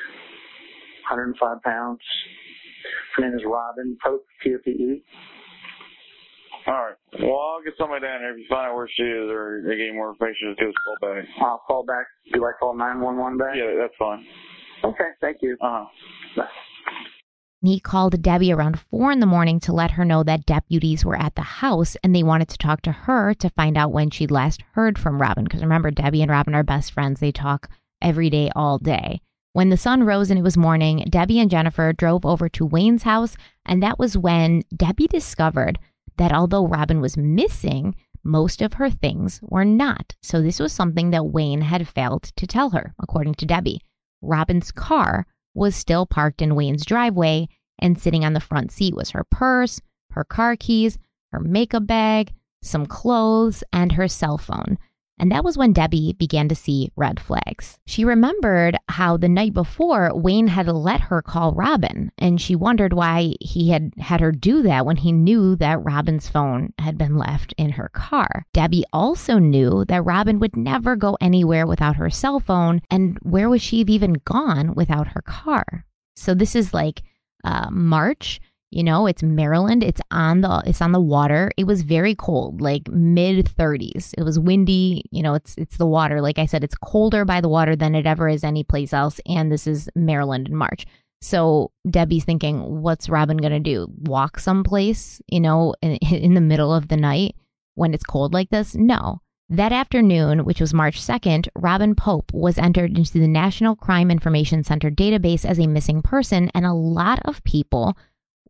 105 pounds. Her name is Robin Pope, P-O-P-E. All right. Well, I'll get somebody down here If you find out where she is or they get any more information, just give us a call back. I'll call back. Do I call 911 back? Yeah, that's fine. Okay, thank you. Uh huh. Bye. He called Debbie around four in the morning to let her know that deputies were at the house and they wanted to talk to her to find out when she'd last heard from Robin. Because remember, Debbie and Robin are best friends. They talk every day, all day. When the sun rose and it was morning, Debbie and Jennifer drove over to Wayne's house. And that was when Debbie discovered that although Robin was missing, most of her things were not. So this was something that Wayne had failed to tell her, according to Debbie. Robin's car was still parked in Wayne's driveway, and sitting on the front seat was her purse, her car keys, her makeup bag, some clothes, and her cell phone. And that was when Debbie began to see red flags. She remembered how the night before Wayne had let her call Robin, and she wondered why he had had her do that when he knew that Robin's phone had been left in her car. Debbie also knew that Robin would never go anywhere without her cell phone, and where would she have even gone without her car? So this is like uh, March. You know, it's Maryland. It's on the it's on the water. It was very cold, like mid 30s. It was windy. You know, it's it's the water. Like I said, it's colder by the water than it ever is anyplace else. And this is Maryland in March. So Debbie's thinking, what's Robin gonna do? Walk someplace? You know, in, in the middle of the night when it's cold like this? No. That afternoon, which was March 2nd, Robin Pope was entered into the National Crime Information Center database as a missing person, and a lot of people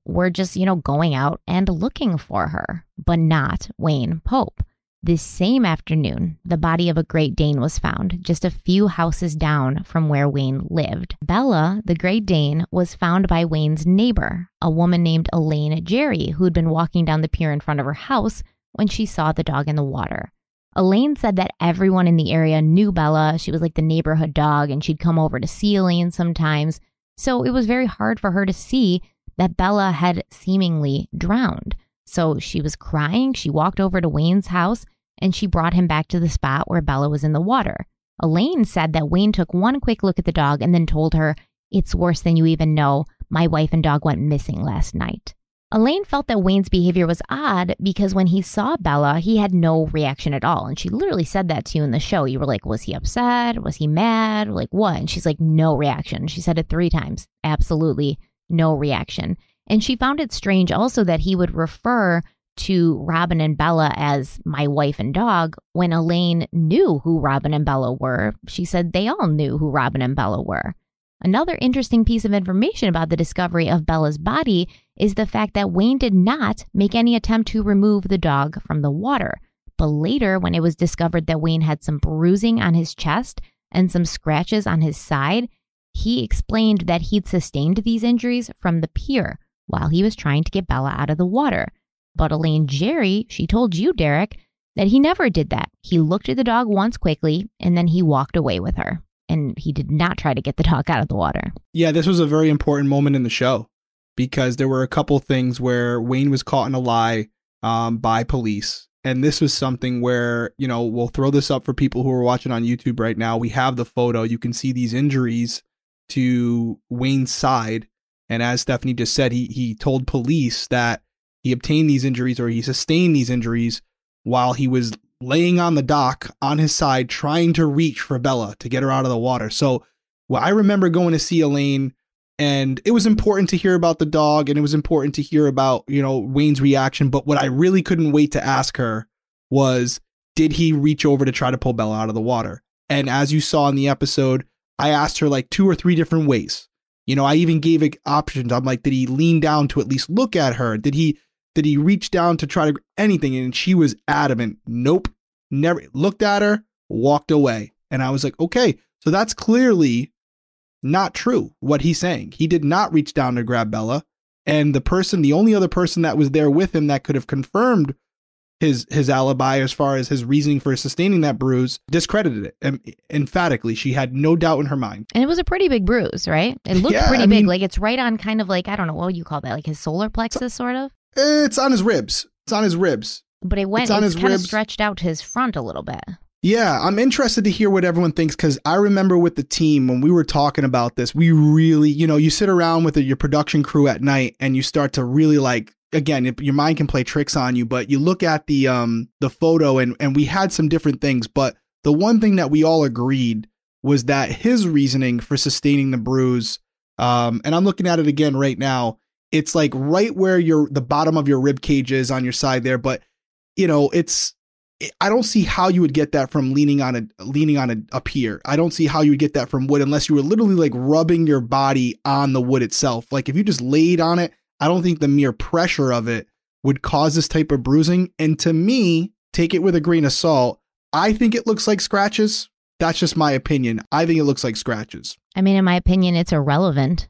were just, you know, going out and looking for her, but not Wayne Pope. This same afternoon, the body of a Great Dane was found just a few houses down from where Wayne lived. Bella, the Great Dane, was found by Wayne's neighbor, a woman named Elaine Jerry, who'd been walking down the pier in front of her house when she saw the dog in the water. Elaine said that everyone in the area knew Bella. She was like the neighborhood dog, and she'd come over to see Elaine sometimes. So it was very hard for her to see that Bella had seemingly drowned. So she was crying. She walked over to Wayne's house and she brought him back to the spot where Bella was in the water. Elaine said that Wayne took one quick look at the dog and then told her, It's worse than you even know. My wife and dog went missing last night. Elaine felt that Wayne's behavior was odd because when he saw Bella, he had no reaction at all. And she literally said that to you in the show. You were like, Was he upset? Was he mad? Like, what? And she's like, No reaction. She said it three times. Absolutely no reaction. And she found it strange also that he would refer to Robin and Bella as my wife and dog when Elaine knew who Robin and Bella were. She said they all knew who Robin and Bella were. Another interesting piece of information about the discovery of Bella's body is the fact that Wayne did not make any attempt to remove the dog from the water. But later, when it was discovered that Wayne had some bruising on his chest and some scratches on his side, he explained that he'd sustained these injuries from the pier while he was trying to get Bella out of the water. But Elaine Jerry, she told you, Derek, that he never did that. He looked at the dog once quickly and then he walked away with her. And he did not try to get the dog out of the water. Yeah, this was a very important moment in the show because there were a couple things where Wayne was caught in a lie um, by police. And this was something where, you know, we'll throw this up for people who are watching on YouTube right now. We have the photo. You can see these injuries to Wayne's side. And as Stephanie just said, he he told police that he obtained these injuries or he sustained these injuries while he was laying on the dock on his side trying to reach for Bella to get her out of the water. So well, I remember going to see Elaine and it was important to hear about the dog and it was important to hear about, you know, Wayne's reaction, but what I really couldn't wait to ask her was did he reach over to try to pull Bella out of the water? And as you saw in the episode, I asked her like two or three different ways. You know, I even gave it options. I'm like, did he lean down to at least look at her? Did he did he reach down to try to anything? And she was adamant. Nope. Never looked at her, walked away. And I was like, okay, so that's clearly not true what he's saying. He did not reach down to grab Bella. And the person, the only other person that was there with him that could have confirmed his his alibi as far as his reasoning for sustaining that bruise discredited it em- emphatically she had no doubt in her mind And it was a pretty big bruise, right? It looked Yeah, pretty I big. mean- like it's right on kind of like, I don't know, what you call that? Like his solar plexus, sort of? it's on his ribs it's on his ribs But it went, It's on it's, his kind of stretched out to his front a little bit. Yeah, I'm interested to hear what everyone thinks because I remember with the team when we were talking about this, we really, you know, you sit around with your production crew at night and you start to really like. Again, if your mind can play tricks on you, but you look at the um the photo and and we had some different things, but the one thing that we all agreed was that his reasoning for sustaining the bruise, um, and I'm looking at it again right now. It's like right where your the bottom of your rib cage is on your side there, but you know, it's I don't see how you would get that from leaning on a leaning on a, a pier. I don't see how you would get that from wood unless you were literally like rubbing your body on the wood itself. Like if you just laid on it, I don't think the mere pressure of it would cause this type of bruising. And to me, take it with a grain of salt. I think it looks like scratches. That's just my opinion. I think it looks like scratches. I mean, in my opinion, it's irrelevant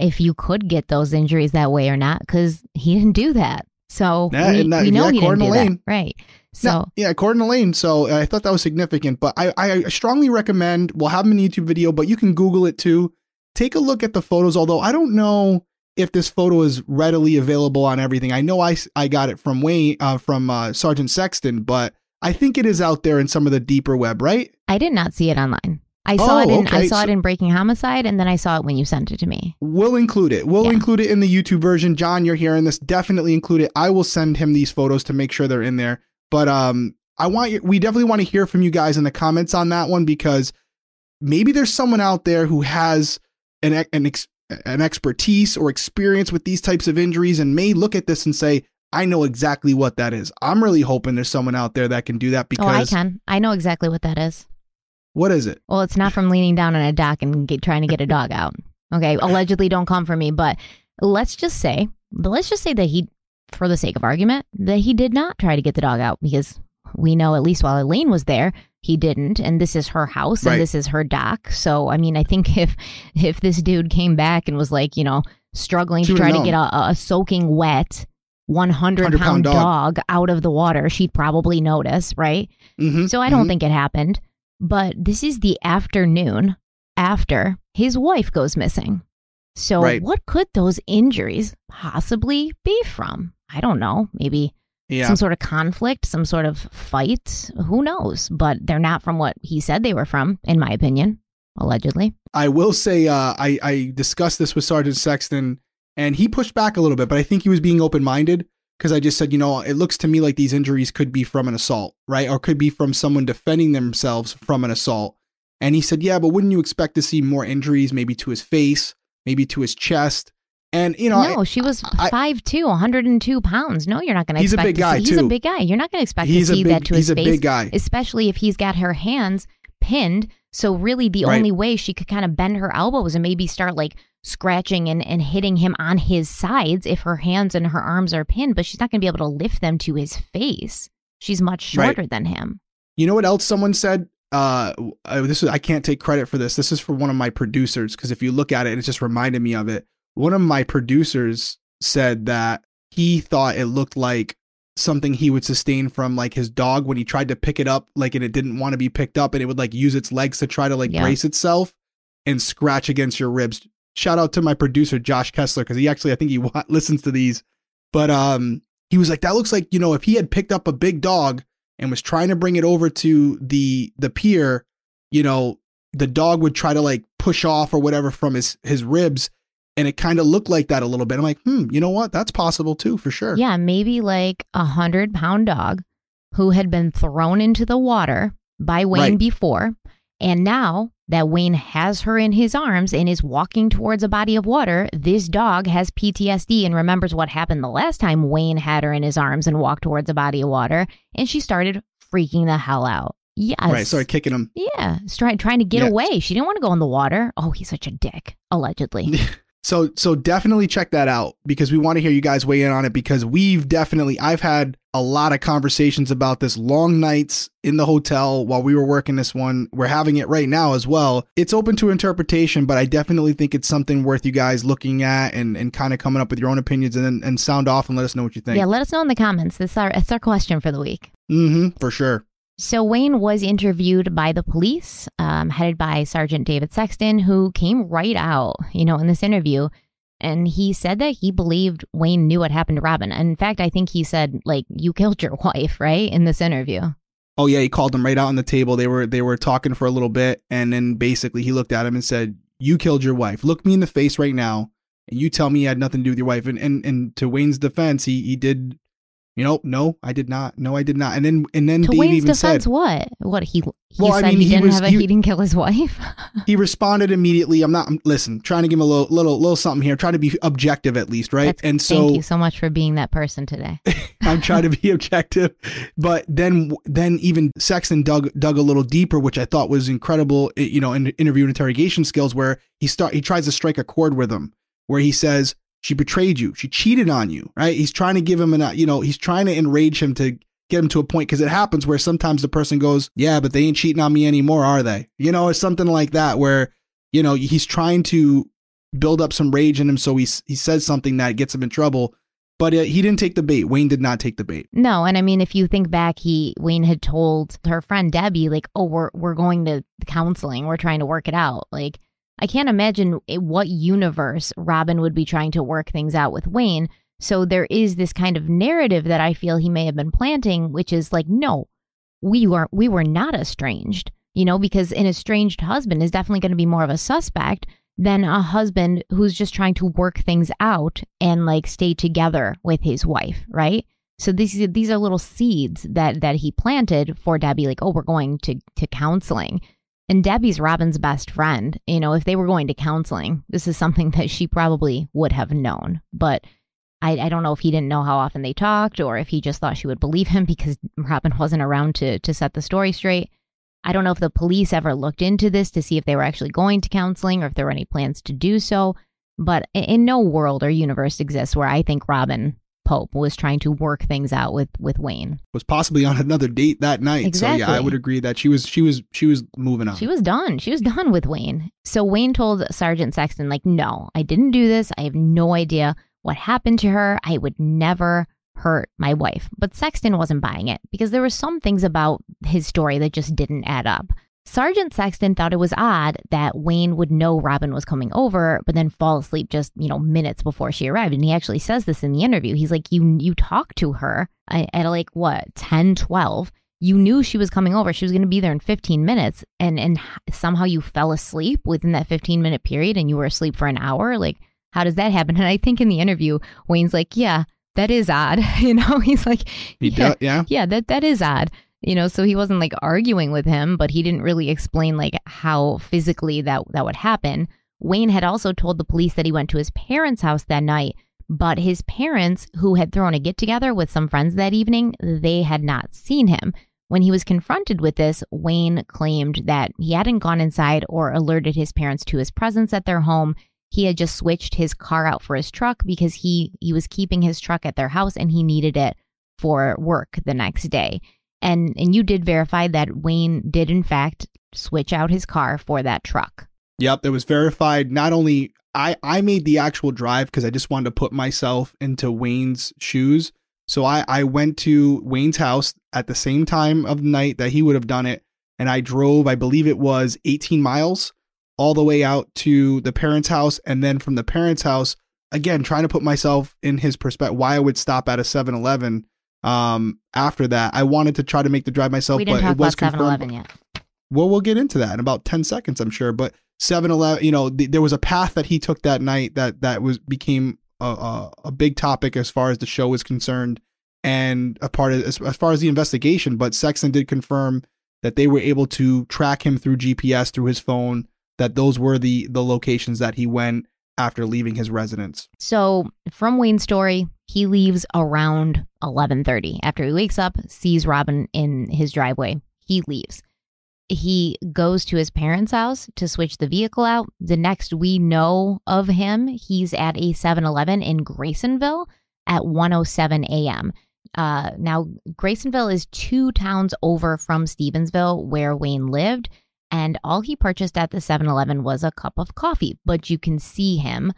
if you could get those injuries that way or not, because he didn't do that. So Yeah, we, that- we know yeah, he didn't do that. Right. So yeah, according to Lane. So uh, I thought that was significant, but I, I strongly recommend, we'll have them in a YouTube video, but you can Google it too. Take a look at the photos, although I don't know if this photo is readily available on everything. I know I, I got it from Wayne, uh, from uh, Sergeant Sexton, but I think it is out there in some of the deeper web, right? I did not see it online. I saw it Oh, in I saw so- it in Breaking Homicide, and then I saw it when you sent it to me. We'll include it. We'll Yeah. include it in the YouTube version. John, you're hearing this. Definitely include it. I will send him these photos to make sure they're in there. But um, I want you. We definitely want to hear from you guys in the comments on that one because maybe there's someone out there who has an an ex, an expertise or experience with these types of injuries and may look at this and say, "I know exactly what that is." I'm really hoping there's someone out there that can do that because oh, I can. I know exactly what that is. what is it? Well, it's not from leaning down on a dock and get, trying to get a dog out. Okay, allegedly, don't come for me, but let's just say, but let's just say that he, for the sake of argument, that he did not try to get the dog out because we know at least while Elaine was there, he didn't, and this is her house Right. and this is her dock. So, I mean, I think if if this dude came back and was like, you know, struggling She to try to get a, a soaking wet. 100 100 pound dog. dog out of the water, she'd probably notice, right? Mm-hmm. So I don't think it happened. But this is the afternoon after his wife goes missing. So Right. what could those injuries possibly be from? I don't know. Maybe Yeah. some sort of conflict, some sort of fight. Who knows? But they're not from what he said they were from, in my opinion, allegedly. I will say uh, I I discussed this with Sergeant Sexton, and he pushed back a little bit, but I think he was being open minded because I just said, you know, it looks to me like these injuries could be from an assault, right, or could be from someone defending themselves from an assault. And he said, yeah, but wouldn't you expect to see more injuries, maybe to his face, maybe to his chest, and you know, no, she was I- 5'2", 102 pounds. No, you're not going to He's a expect big to guy, see. He's a big guy. You're not going to expect he's to see big that to his face. he's a big guy. especially if he's got her hands pinned. So really the Right. only way she could kind of bend her elbows and maybe start like scratching and, and hitting him on his sides if her hands and her arms are pinned, but she's not going to be able to lift them to his face. She's much Right. shorter than him. You know what else someone said? Uh, uh, this is I can't take credit for this. This is for one of my producers because if you look at it, it just reminded me of it. One of my producers said that he thought it looked like something he would sustain from like his dog when he tried to pick it up, like and it didn't want to be picked up, and it would like use its legs to try to like Yeah. brace itself and scratch against your ribs. Shout out to my producer Josh Kessler because he actually I think he listens to these, but um he was like that looks like you know if he had picked up a big dog and was trying to bring it over to the the pier, you know, the dog would try to like push off or whatever from his his ribs, and it kind of looked like that a little bit. I'm like, hmm, you know what? That's possible too, for sure. Yeah, maybe like a hundred pound dog who had been thrown into the water by Wayne Right. before. And now that Wayne has her in his arms and is walking towards a body of water, this dog has PTSD and remembers what happened the last time Wayne had her in his arms and walked towards a body of water. And she started freaking the hell out. Yes. Right. Started kicking him. Yeah. Trying trying to get Yeah. away. She didn't want to go in the water. Oh, he's such a dick, allegedly. So so definitely check that out because we want to hear you guys weigh in on it because we've definitely I've had a lot of conversations about this long nights in the hotel while we were working this one. We're having it right now as well. It's open to interpretation, but I definitely think it's something worth you guys looking at and, and kind of coming up with your own opinions and So Wayne was interviewed by the police, um, headed by Sergeant David Sexton, who came right out, you know, in this interview, and he said that he believed Wayne knew what happened to Robin. And in fact, I think he said like, "You killed your wife," right, in this interview. Oh yeah, he called him right out on the table. They were they were talking for a little bit, and then basically he looked at him and said, "You killed your wife. Look me in the face right now, and you tell me you had nothing to do with your wife." And and and to Wayne's defense, he he did, you know, no, I did not. No, I did not. And then and then to Dave Wayne's even defense, said what? What he he Well, I mean, he, he didn't was- have a he- he didn't kill his wife. he responded immediately. I'm not I'm, listen, trying to give him a little little little something here, trying to be objective at least, right? That's- and so thank you so much for being that person today. I'm trying to be objective, but then then even Sexton dug dug a little deeper, which I thought was incredible. eh, You know, in interview and interrogation skills, where he start he tries to strike a chord with him, where he says she betrayed you, she cheated on you, right? He's trying to give him an you know he's trying to enrage him to get him to a point because it happens where sometimes the person goes, yeah, but they ain't cheating on me anymore, are they? You know, or something like that, where you know he's trying to build up some rage in him, so he he says something that gets him in trouble. But uh, he didn't take the bait. Wayne did not take the bait. No, and I mean, if you think back, he Wayne had told her friend Debbie, like, "Oh, we're we're going to counseling. We're trying to work it out." Like, I can't imagine what universe Robin would be trying to work things out with Wayne. So there is this kind of narrative that I feel he may have been planting, which is like, no, we were we were not estranged, you know, because an estranged husband is definitely going to be more of a suspect than a husband who's just trying to work things out and like stay together with his wife, right? So these these are little seeds that that he planted for Debbie, like, oh, we're going to to counseling. And Debbie's Robin's best friend. You know, if they were going to counseling, this is something that she probably would have known. But I, I don't know if he didn't know how often they talked or if he just thought she would believe him because Robin wasn't around to to set the story straight. I don't know if the police ever looked into this to see if they were actually going to counseling or if there were any plans to do so. But in, in no world or universe exists where I think Robin Pope was trying to work things out with with Wayne. Was possibly on another date that night. So yeah, I would agree that she was she was she was moving on. She was done. She was done with Wayne. So Wayne told Sergeant Sexton, like, no, I didn't do this. I have no idea what happened to her. I would never hurt my wife. But Sexton wasn't buying it because there were some things about his story that just didn't add up. Sergeant Sexton thought it was odd that Wayne would know Robin was coming over, but then fall asleep just, you know, minutes before she arrived. And he actually says this in the interview. He's like, you, you talked to her at, like what, 10, 12 you knew she was coming over. She was going to be there in 15 minutes and and somehow you fell asleep within that 15 minute period and you were asleep for an hour. Like how does that happen? And I think in the interview Wayne's like, "Yeah, that is odd." You know, he's like, He "Yeah, yeah. yeah, that that is odd." You know, so he wasn't like arguing with him, but he didn't really explain like how physically that that would happen. Wayne had also told the police that he went to his parents' house that night, but his parents, who had thrown a get together with some friends that evening, they had not seen him. When he was confronted with this, Wayne claimed that he hadn't gone inside or alerted his parents to his presence at their home. He had just switched his car out for his truck because he he was keeping his truck at their house and he needed it for work the next day. And and you did verify that Wayne did in fact switch out his car for that truck. Yep, it was verified. Not only I I made the actual drive because I just wanted to put myself into Wayne's shoes. So I I went to Wayne's house at the same time of night that he would have done it, and I drove. I believe it was 18 miles all the way out to the parents' house, and then from the parents' house again trying to put myself in his perspective. Why I would stop at a 7-Eleven um after that. I wanted to try to make the drive myself, we didn't but talk it was about 7 confirmed. Eleven yet. Well, we'll get into that in about 10 seconds, I'm sure. But 7 Eleven, you know, th- there was a path that he took that night that that was became a, a, a big topic as far as the show is concerned and a part of as, as far as the investigation. But Sexton did confirm that they were able to track him through GPS through his phone, that those were the the locations that he went after leaving his residence. So from Wayne's story, he leaves around 11:30. After he wakes up, sees Robin in his driveway, he leaves. He goes to his parents' house to switch the vehicle out. The next we know of him, he's at a 7-Eleven in Grasonville at 1:07 a.m. Uh, now, Grasonville is two towns over from Stevensville, where Wayne lived, and all he purchased at the 7 Eleven was a cup of coffee. But you can see him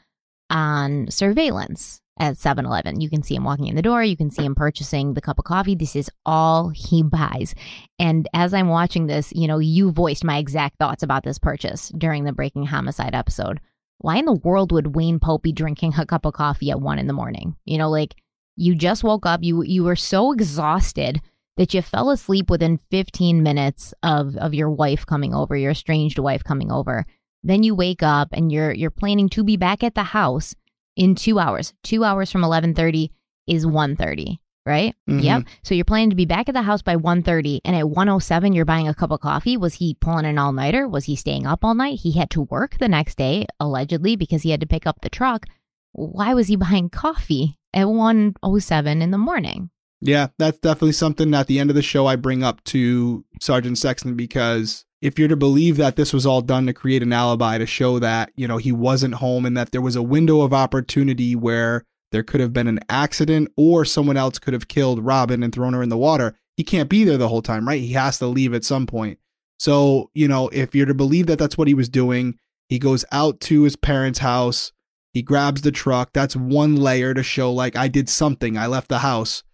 on surveillance at 7 Eleven. You can see him walking in the door, you can see him purchasing the cup of coffee. This is all he buys. And as I'm watching this, you know, you voiced my exact thoughts about this purchase during the Breaking Homicide episode. Why in the world would Wayne Pope be drinking a cup of coffee at one in the morning? You know, like you just woke up, you you were so exhausted that you fell asleep within 15 minutes of of your wife coming over, your estranged wife coming over. Then you wake up and you're you're planning to be back at the house in 2 hours. 2 hours from 11:30 is 1:30, right? Mhm. Yep. So you're planning to be back at the house by 1:30 and at 1:07 you're buying a cup of coffee. Was he pulling an all-nighter? Was he staying up all night? He had to work the next day allegedly because he had to pick up the truck. Why was he buying coffee at 1:07 in the morning? Yeah, that's definitely something at the end of the show I bring up to Sergeant Sexton because if you're to believe that this was all done to create an alibi to show that, you know, he wasn't home and that there was a window of opportunity where there could have been an accident or someone else could have killed Robin and thrown her in the water, he can't be there the whole time, right? He has to leave at some point. So, you know, if you're to believe that that's what he was doing, he goes out to his parents' house, he grabs the truck. That's one layer to show, like, I did something, I left the house.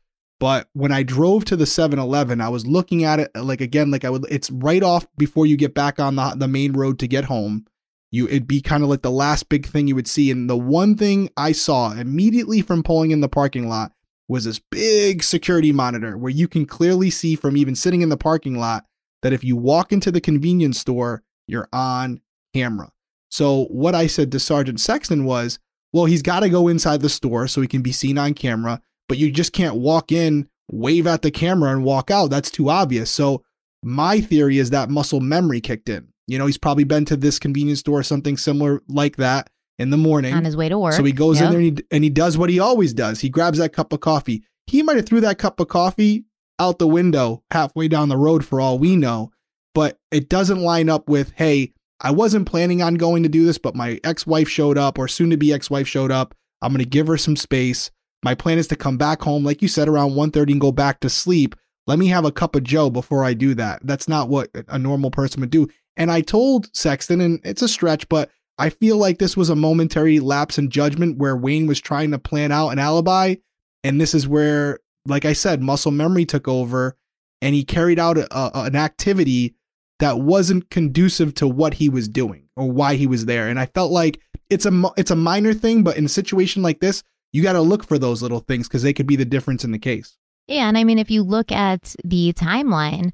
But when I drove to the 7-Eleven, I was looking at it like again, like I would. It's right off before you get back on the the main road to get home. You it'd be kind of like the last big thing you would see. And the one thing I saw immediately from pulling in the parking lot was this big security monitor where you can clearly see from even sitting in the parking lot that if you walk into the convenience store, you're on camera. So what I said to Sergeant Sexton was, well, he's got to go inside the store so he can be seen on camera but you just can't walk in, wave at the camera, and walk out. That's too obvious. So my theory is that muscle memory kicked in. You know, he's probably been to this convenience store, or something similar like that in the morning. On his way to work. So he goes in there and he, and he does what he always does. He grabs that cup of coffee. He might have threw that cup of coffee out the window halfway down the road for all we know, but it doesn't line up with, hey, I wasn't planning on going to do this, but my ex-wife showed up or soon to be ex-wife showed up. I'm going to give her some space. My plan is to come back home, like you said, around 1.30 and go back to sleep. Let me have a cup of Joe before I do that. That's not what a normal person would do. And I told Sexton, and it's a stretch, but I feel like this was a momentary lapse in judgment where Wayne was trying to plan out an alibi. And this is where, like I said, muscle memory took over and he carried out a, a- an activity that wasn't conducive to what he was doing or why he was there. And I felt like it's a it's a minor thing, but in a situation like this, you got to look for those little things because they could be the difference in the case. Yeah, and I mean, if you look at the timeline,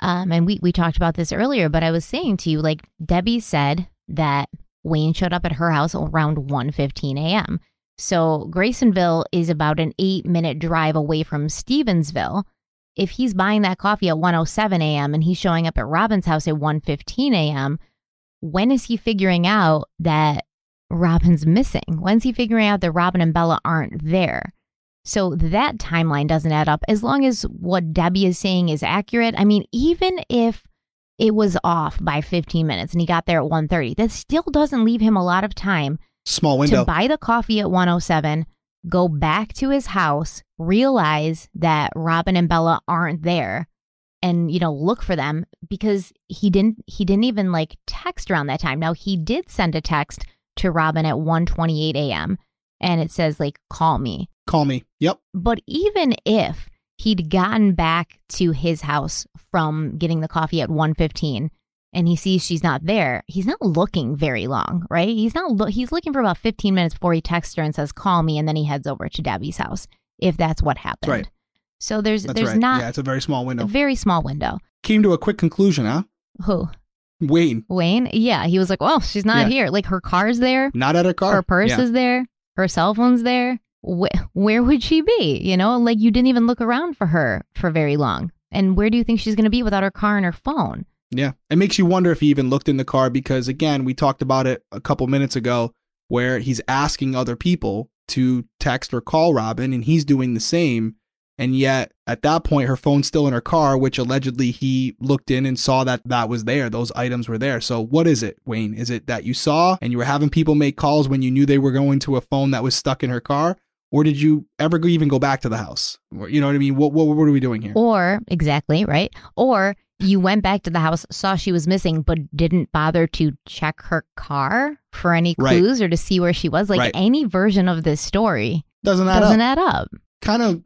um, and we we talked about this earlier, but I was saying to you, like Debbie said that Wayne showed up at her house around 1.15 a.m. So Grasonville is about an eight minute drive away from Stevensville. If he's buying that coffee at 1.07 a.m. and he's showing up at Robin's house at 1.15 a.m., when is he figuring out that Robin's missing? When's he figuring out that Robin and Bella aren't there? So that timeline doesn't add up. As long as what Debbie is saying is accurate, I mean, even if it was off by 15 minutes and he got there at 1.30, that still doesn't leave him a lot of time Small window. to buy the coffee at 107, go back to his house, realize that Robin and Bella aren't there, and you know look for them because he didn't he didn't even like text around that time. Now he did send a text to Robin at 1:28 a.m. and it says like call me. Call me. Yep. But even if he'd gotten back to his house from getting the coffee at 1:15 and he sees she's not there, he's not looking very long, right? He's not lo- he's looking for about 15 minutes before he texts her and says call me and then he heads over to Debbie's house if that's what happened. right. So there's That's there's right. not yeah, it's a very small a window. very small window. Came to a quick conclusion, huh? Who? Wayne, Wayne? Yeah, he was like, "Well, she's not Yeah. here. Like her car's there, not at her car. her purse Yeah. is there, her cell phone's there. Wh- where would she be? You know, like you didn't even look around for her for very long. And where do you think she's going to be without her car and her phone? Yeah. It makes you wonder if he even looked in the car because, again, we talked about it a couple minutes ago where he's asking other people to text or call Robin and he's doing the same. And yet, at that point, her phone's still in her car, which allegedly he looked in and saw that that was there. Those items were there. So, what is it, Wayne? Is it that you saw and you were having people make calls when you knew they were going to a phone that was stuck in her car? Or did you ever even go back to the house? You know what I mean? What, what, what are we doing here? Or, exactly, right? Or you went back to the house, saw she was missing, but didn't bother to check her car for any Right. clues or to see where she was. Like Right. any version of this story Doesn't add doesn't up. add up. Kind of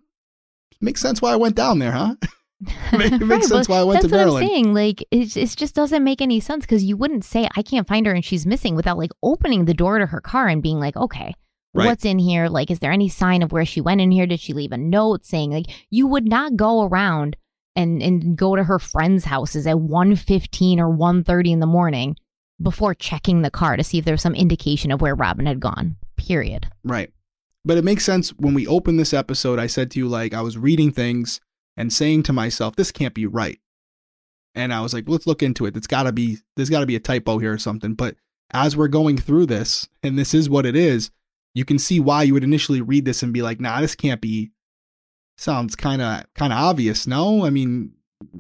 makes sense why I went down there, huh? It makes Right, sense why I went to Maryland. that's what. I'm saying. Like, it, it just doesn't make any sense because you wouldn't say, I can't find her and she's missing without like opening the door to her car and being like, okay, Right. what's in here? Like, is there any sign of where she went in here? Did she leave a note saying, like, you would not go around and, and go to her friends' houses at 1.15 or 1.30 in the morning before checking the car to see if there was some indication of where Robin had gone, period. Right. But it makes sense when we opened this episode, I said to you, like, I was reading things and saying to myself, this can't be right. And I was like, let's look into it. It's gotta be, there's gotta be a typo here or something. But as we're going through this, and this is what it is, you can see why you would initially read this and be like, nah, this can't be, sounds kind of, kind of obvious. No, I mean,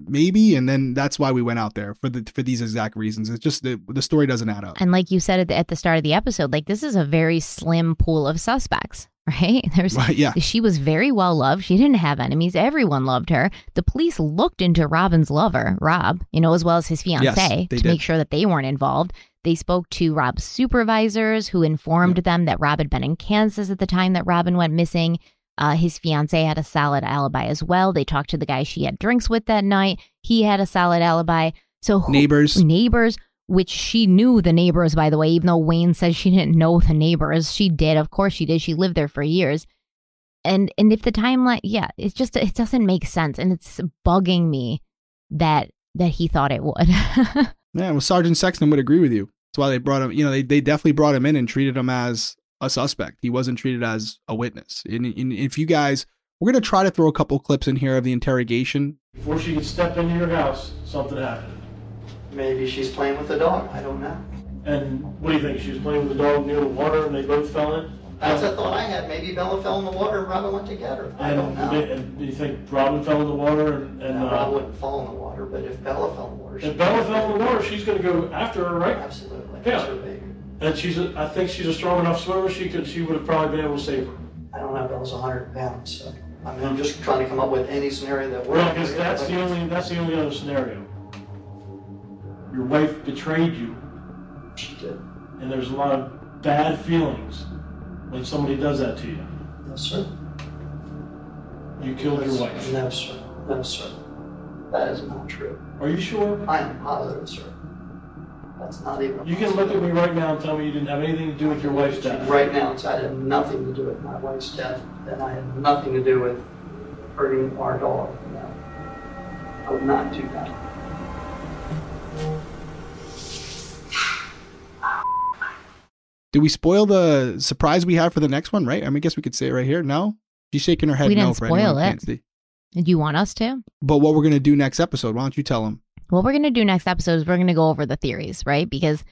maybe. And then that's why we went out there for the, for these exact reasons. It's just the, the story doesn't add up. And like you said at the, at the start of the episode, like this is a very slim pool of suspects, right? There's Right, yeah. she was very well loved. She didn't have enemies. Everyone loved her. The police looked into Robin's lover, Rob, you know, as well as his fiance Yes, to did. make sure that they weren't involved. They spoke to Rob's supervisors who informed them that Rob had been in Kansas at the time that Robin went missing. Uh, his fiance had a solid alibi as well. They talked to the guy she had drinks with that night. He had a solid alibi. So who, Neighbors. neighbors, which she knew the neighbors, by the way, even though Wayne says she didn't know the neighbors. She did. Of course she did. She lived there for years. And and if the timeline, yeah, it's just it doesn't make sense, and it's bugging me that that he thought it would. Yeah, well, Sergeant Sexton would agree with you. That's why they brought him. You know, they, they definitely brought him in and treated him as a suspect. He wasn't treated as a witness. And, and if you guys, we're gonna try to throw a couple clips in here of the interrogation. Before she could step into your house, something happened. Maybe she's playing with the dog. I don't know. And what do you think? She was playing with the dog near the water and they both fell in? That's a thought I had. Maybe Bella fell in the water and Robin went to get her. I don't And, know. and do you think Robin fell in the water and, and No, uh, Robin wouldn't fall in the water, but if Bella fell in the water, if Bella fell in the water, she's going to go after her, right? Absolutely. Yeah. That's her baby. And she's, a, I think she's a strong enough swimmer. She could, she would have probably been able to save her. I don't know. Bella's 100 pounds, so I mean, I'm just trying to come up with any scenario that works. Well, because that's the only, that's the only other scenario. Your wife betrayed you, She did. and there's a lot of bad feelings when somebody does that to you. Yes, sir. You killed your wife. No, sir. No, sir. That is not true. Are you sure? I am positive, sir. That's not even. You can look at me right now and tell me you didn't have anything to do with your wife's death. Right now, it's, I had nothing to do with my wife's death, and I had nothing to do with hurting our dog. No. I would not do that. Did we spoil the surprise we have for the next one? Right? I mean, I guess we could say it right here. No, she's shaking her head. We no didn't for spoil it. Do you want us to? But what we're gonna do next episode? Why don't you tell them? What we're going to do next episode is we're going to go over the theories, right? Because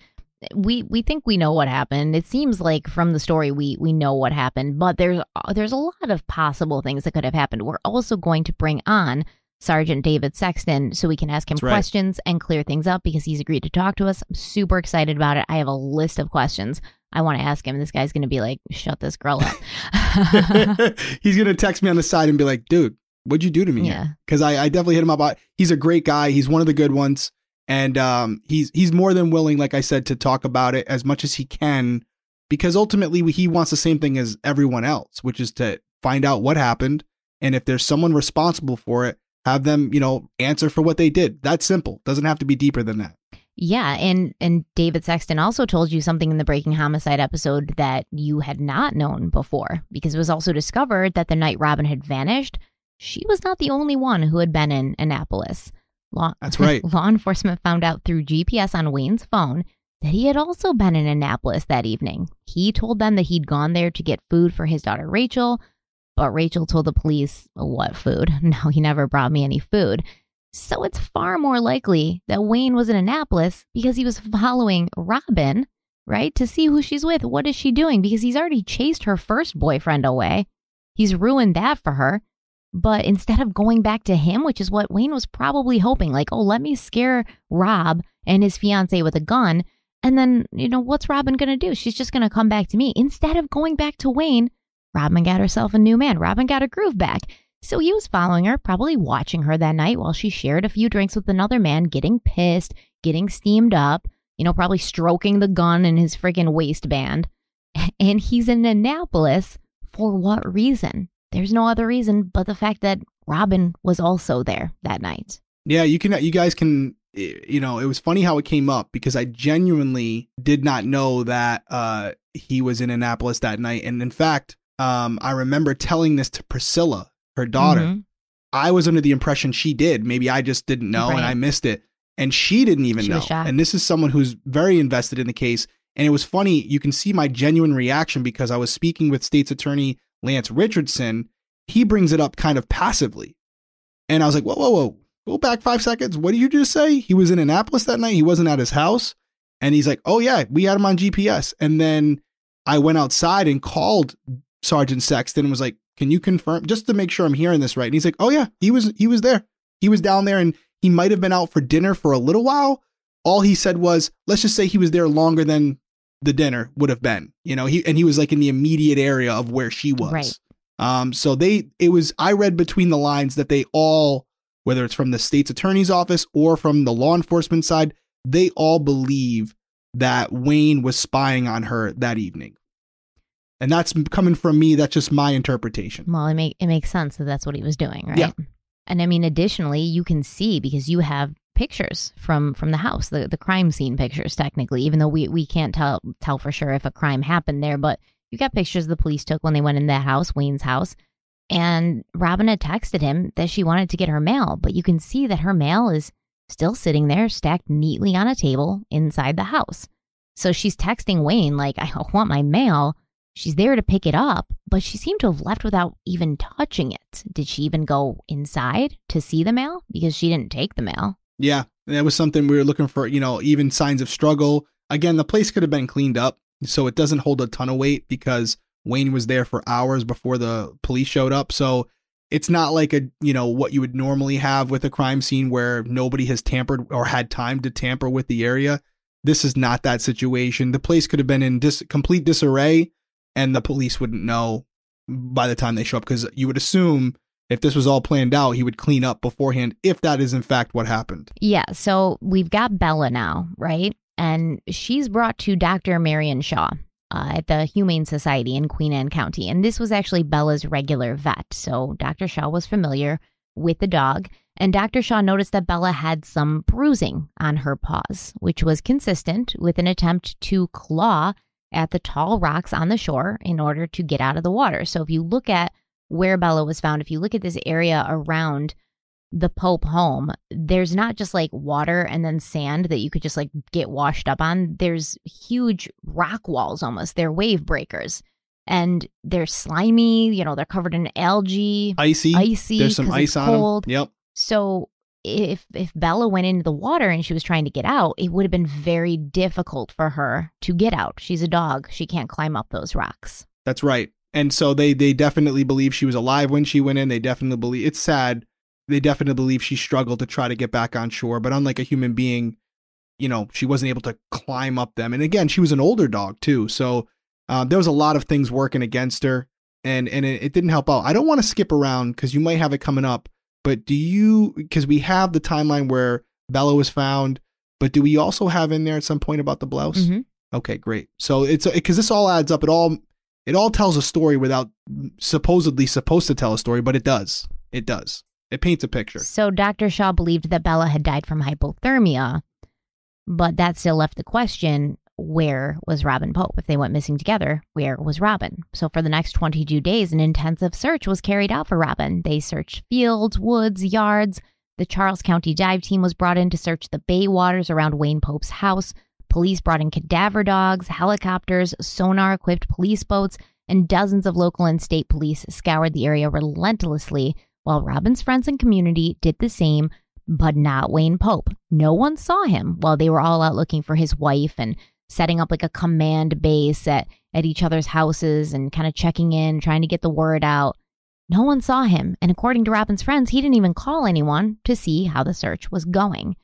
we we think we know what happened. It seems like from the story we we know what happened, but there's there's a lot of possible things that could have happened. We're also going to bring on Sergeant David Sexton so we can ask him right. questions and clear things up because he's agreed to talk to us. I'm super excited about it. I have a list of questions I want to ask him. This guy's going to be like, shut this girl up. He's gonna text me on the side and be like, "Dude, what'd you do to me?" Yeah. Because I, I definitely hit him up. He's a great guy. He's one of the good ones, and um, he's he's more than willing, like I said, to talk about it as much as he can, because ultimately he wants the same thing as everyone else, which is to find out what happened, and if there's someone responsible for it, have them, you know, answer for what they did. That's simple. Doesn't have to be deeper than that. Yeah, and and David Sexton also told you something in the Breaking Homicide episode that you had not known before because it was also discovered that the night Robin had vanished, she was not the only one who had been in Annapolis. Law, That's right. law enforcement found out through GPS on Wayne's phone that he had also been in Annapolis that evening. He told them that he'd gone there to get food for his daughter Rachel, but Rachel told the police, "What food? No, he never brought me any food." So it's far more likely that Wayne was in Annapolis because he was following Robin, right? To see who she's with. What is she doing? Because he's already chased her first boyfriend away. He's ruined that for her. But instead of going back to him, which is what Wayne was probably hoping, like, oh, let me scare Rob and his fiance with a gun. And then, you know, what's Robin going to do? She's just going to come back to me. Instead of going back to Wayne, Robin got herself a new man. Robin got a groove back. So he was following her, probably watching her that night while she shared a few drinks with another man, getting pissed, getting steamed up, you know, probably stroking the gun in his freaking waistband. And he's in Annapolis for what reason? There's no other reason but the fact that Robin was also there that night. Yeah, you can. You guys can. You know, it was funny how it came up because I genuinely did not know that uh, he was in Annapolis that night, and in fact, um, I remember telling this to Priscilla, her daughter. Mhm. I was under the impression she did. Maybe I just didn't know and I missed it, and she didn't even She know. And this is someone who's very invested in the case. And it was funny. You can see my genuine reaction because I was speaking with State's Attorney Lance Richardson. He brings it up kind of passively. And I was like, whoa, whoa, whoa. Go back five seconds. What did you just say? He was in Annapolis that night. He wasn't at his house. And he's like, oh, yeah, we had him on GPS. And then I went outside and called Sergeant Sexton and was like, can you confirm just to make sure I'm hearing this right? And he's like, oh, yeah, he was, he was there. He was down there and he might have been out for dinner for a little while. All he said was, let's just say he was there longer than the dinner would have been, you know, he, and he was like in the immediate area of where she was. Right. Um, so they, it was, I read between the lines that they all, whether it's from the state's attorney's office or from the law enforcement side, they all believe that Wayne was spying on her that evening. And that's coming from me. That's just my interpretation. Well, it make it makes sense that that's what he was doing, right? Yeah. And I mean, additionally, you can see because you have pictures from from the house, the the crime scene pictures, technically, even though we we can't tell tell for sure if a crime happened there, but you got pictures the police took when they went in that house, Wayne's house. And Robin had texted him that she wanted to get her mail, but you can see that her mail is still sitting there, stacked neatly on a table inside the house. So she's texting Wayne, like, I want my mail. She's there to pick it up, but she seemed to have left without even touching it. Did she even go inside to see the mail? Because she didn't take the mail. Yeah, that was something we were looking for, you know, even signs of struggle. Again, the place could have been cleaned up, so it doesn't hold a ton of weight because Wayne was there for hours before the police showed up. So it's not like a, you know, what you would normally have with a crime scene where nobody has tampered or had time to tamper with the area. This is not that situation. The place could have been in dis- complete disarray and the police wouldn't know by the time they show up because you would assume if this was all planned out, he would clean up beforehand if that is in fact what happened. Yeah, so we've got Bella now, right? And she's brought to Dr. Marion Shaw uh, at the Humane Society in Queen Anne County. And this was actually Bella's regular vet. So Dr. Shaw was familiar with the dog. And Dr. Shaw noticed that Bella had some bruising on her paws, which was consistent with an attempt to claw at the tall rocks on the shore in order to get out of the water. So if you look at where Bella was found, if you look at this area around the Pope home, there's not just like water and then sand that you could just like get washed up on. There's huge rock walls almost. They're wave breakers. And they're slimy, you know, they're covered in algae, Icy. icy. There's some ice it's on cold. them. Yep. So if if Bella went into the water and she was trying to get out, it would have been very difficult for her to get out. She's a dog. She can't climb up those rocks. That's right. And so they they definitely believe she was alive when she went in. They definitely believe it's sad. They definitely believe she struggled to try to get back on shore. But unlike a human being, you know, she wasn't able to climb up them. And again, she was an older dog too. So uh, there was a lot of things working against her and, and it, it didn't help out. I don't want to skip around because you might have it coming up, but do you, because we have the timeline where Bella was found, but do we also have in there at some point about the blouse? Mhm. Okay, great. So it's because this all adds up. It all it all tells a story without supposedly supposed to tell a story, but it does. It does. It paints a picture. So Dr. Shaw believed that Bella had died from hypothermia, but that still left the question where was Robin Pope? If they went missing together, where was Robin? So for the next 22 days, an intensive search was carried out for Robin. They searched fields, woods, yards. The Charles County dive team was brought in to search the bay waters around Wayne Pope's house. Police brought in cadaver dogs, helicopters, sonar equipped police boats, and dozens of local and state police scoured the area relentlessly while Robin's friends and community did the same, but not Wayne Pope. No one saw him while they were all out looking for his wife and setting up like a command base at, at each other's houses and kind of checking in, trying to get the word out. No one saw him, and according to Robin's friends, he didn't even call anyone to see how the search was going.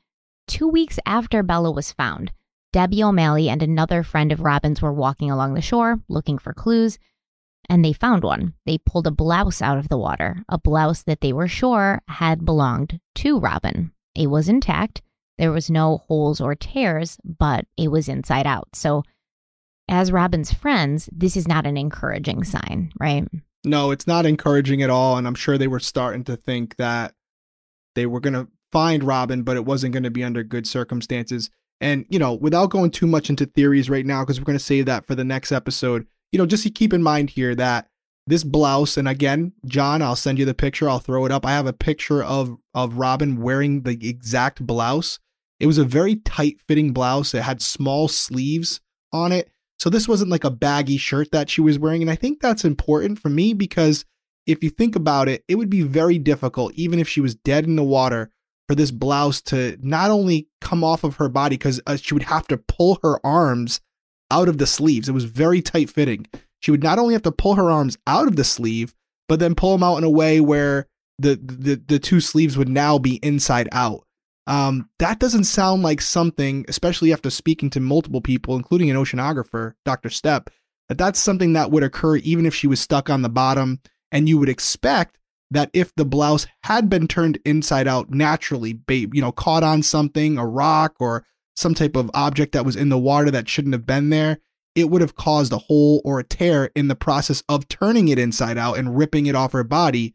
Two weeks after Bella was found, Debbie O'Malley and another friend of Robin's were walking along the shore looking for clues, and they found one. They pulled a blouse out of the water, a blouse that they were sure had belonged to Robin. It was intact. There was no holes or tears, but it was inside out. So, as Robin's friends, this is not an encouraging sign, right? No, it's not encouraging at all. And I'm sure they were starting to think that they were going to find Robin, but it wasn't going to be under good circumstances. And, you know, without going too much into theories right now, because we're going to save that for the next episode, you know, just keep in mind here that this blouse, and again, John, I'll send you the picture. I'll throw it up. I have a picture of of Robin wearing the exact blouse. It was a very tight fitting blouse. It had small sleeves on it. So this wasn't like a baggy shirt that she was wearing. And I think that's important for me because if you think about it, it would be very difficult, even if she was dead in the water, for this blouse to not only come off of her body, because uh, she would have to pull her arms out of the sleeves. It was very tight fitting. She would not only have to pull her arms out of the sleeve, but then pull them out in a way where the the, the two sleeves would now be inside out. Um, that doesn't sound like something, especially after speaking to multiple people, including an oceanographer, Dr. Stepp, that that's something that would occur even if she was stuck on the bottom. And you would expect that if the blouse had been turned inside out naturally, ba- you know, caught on something, a rock or some type of object that was in the water that shouldn't have been there, it would have caused a hole or a tear in the process of turning it inside out and ripping it off her body.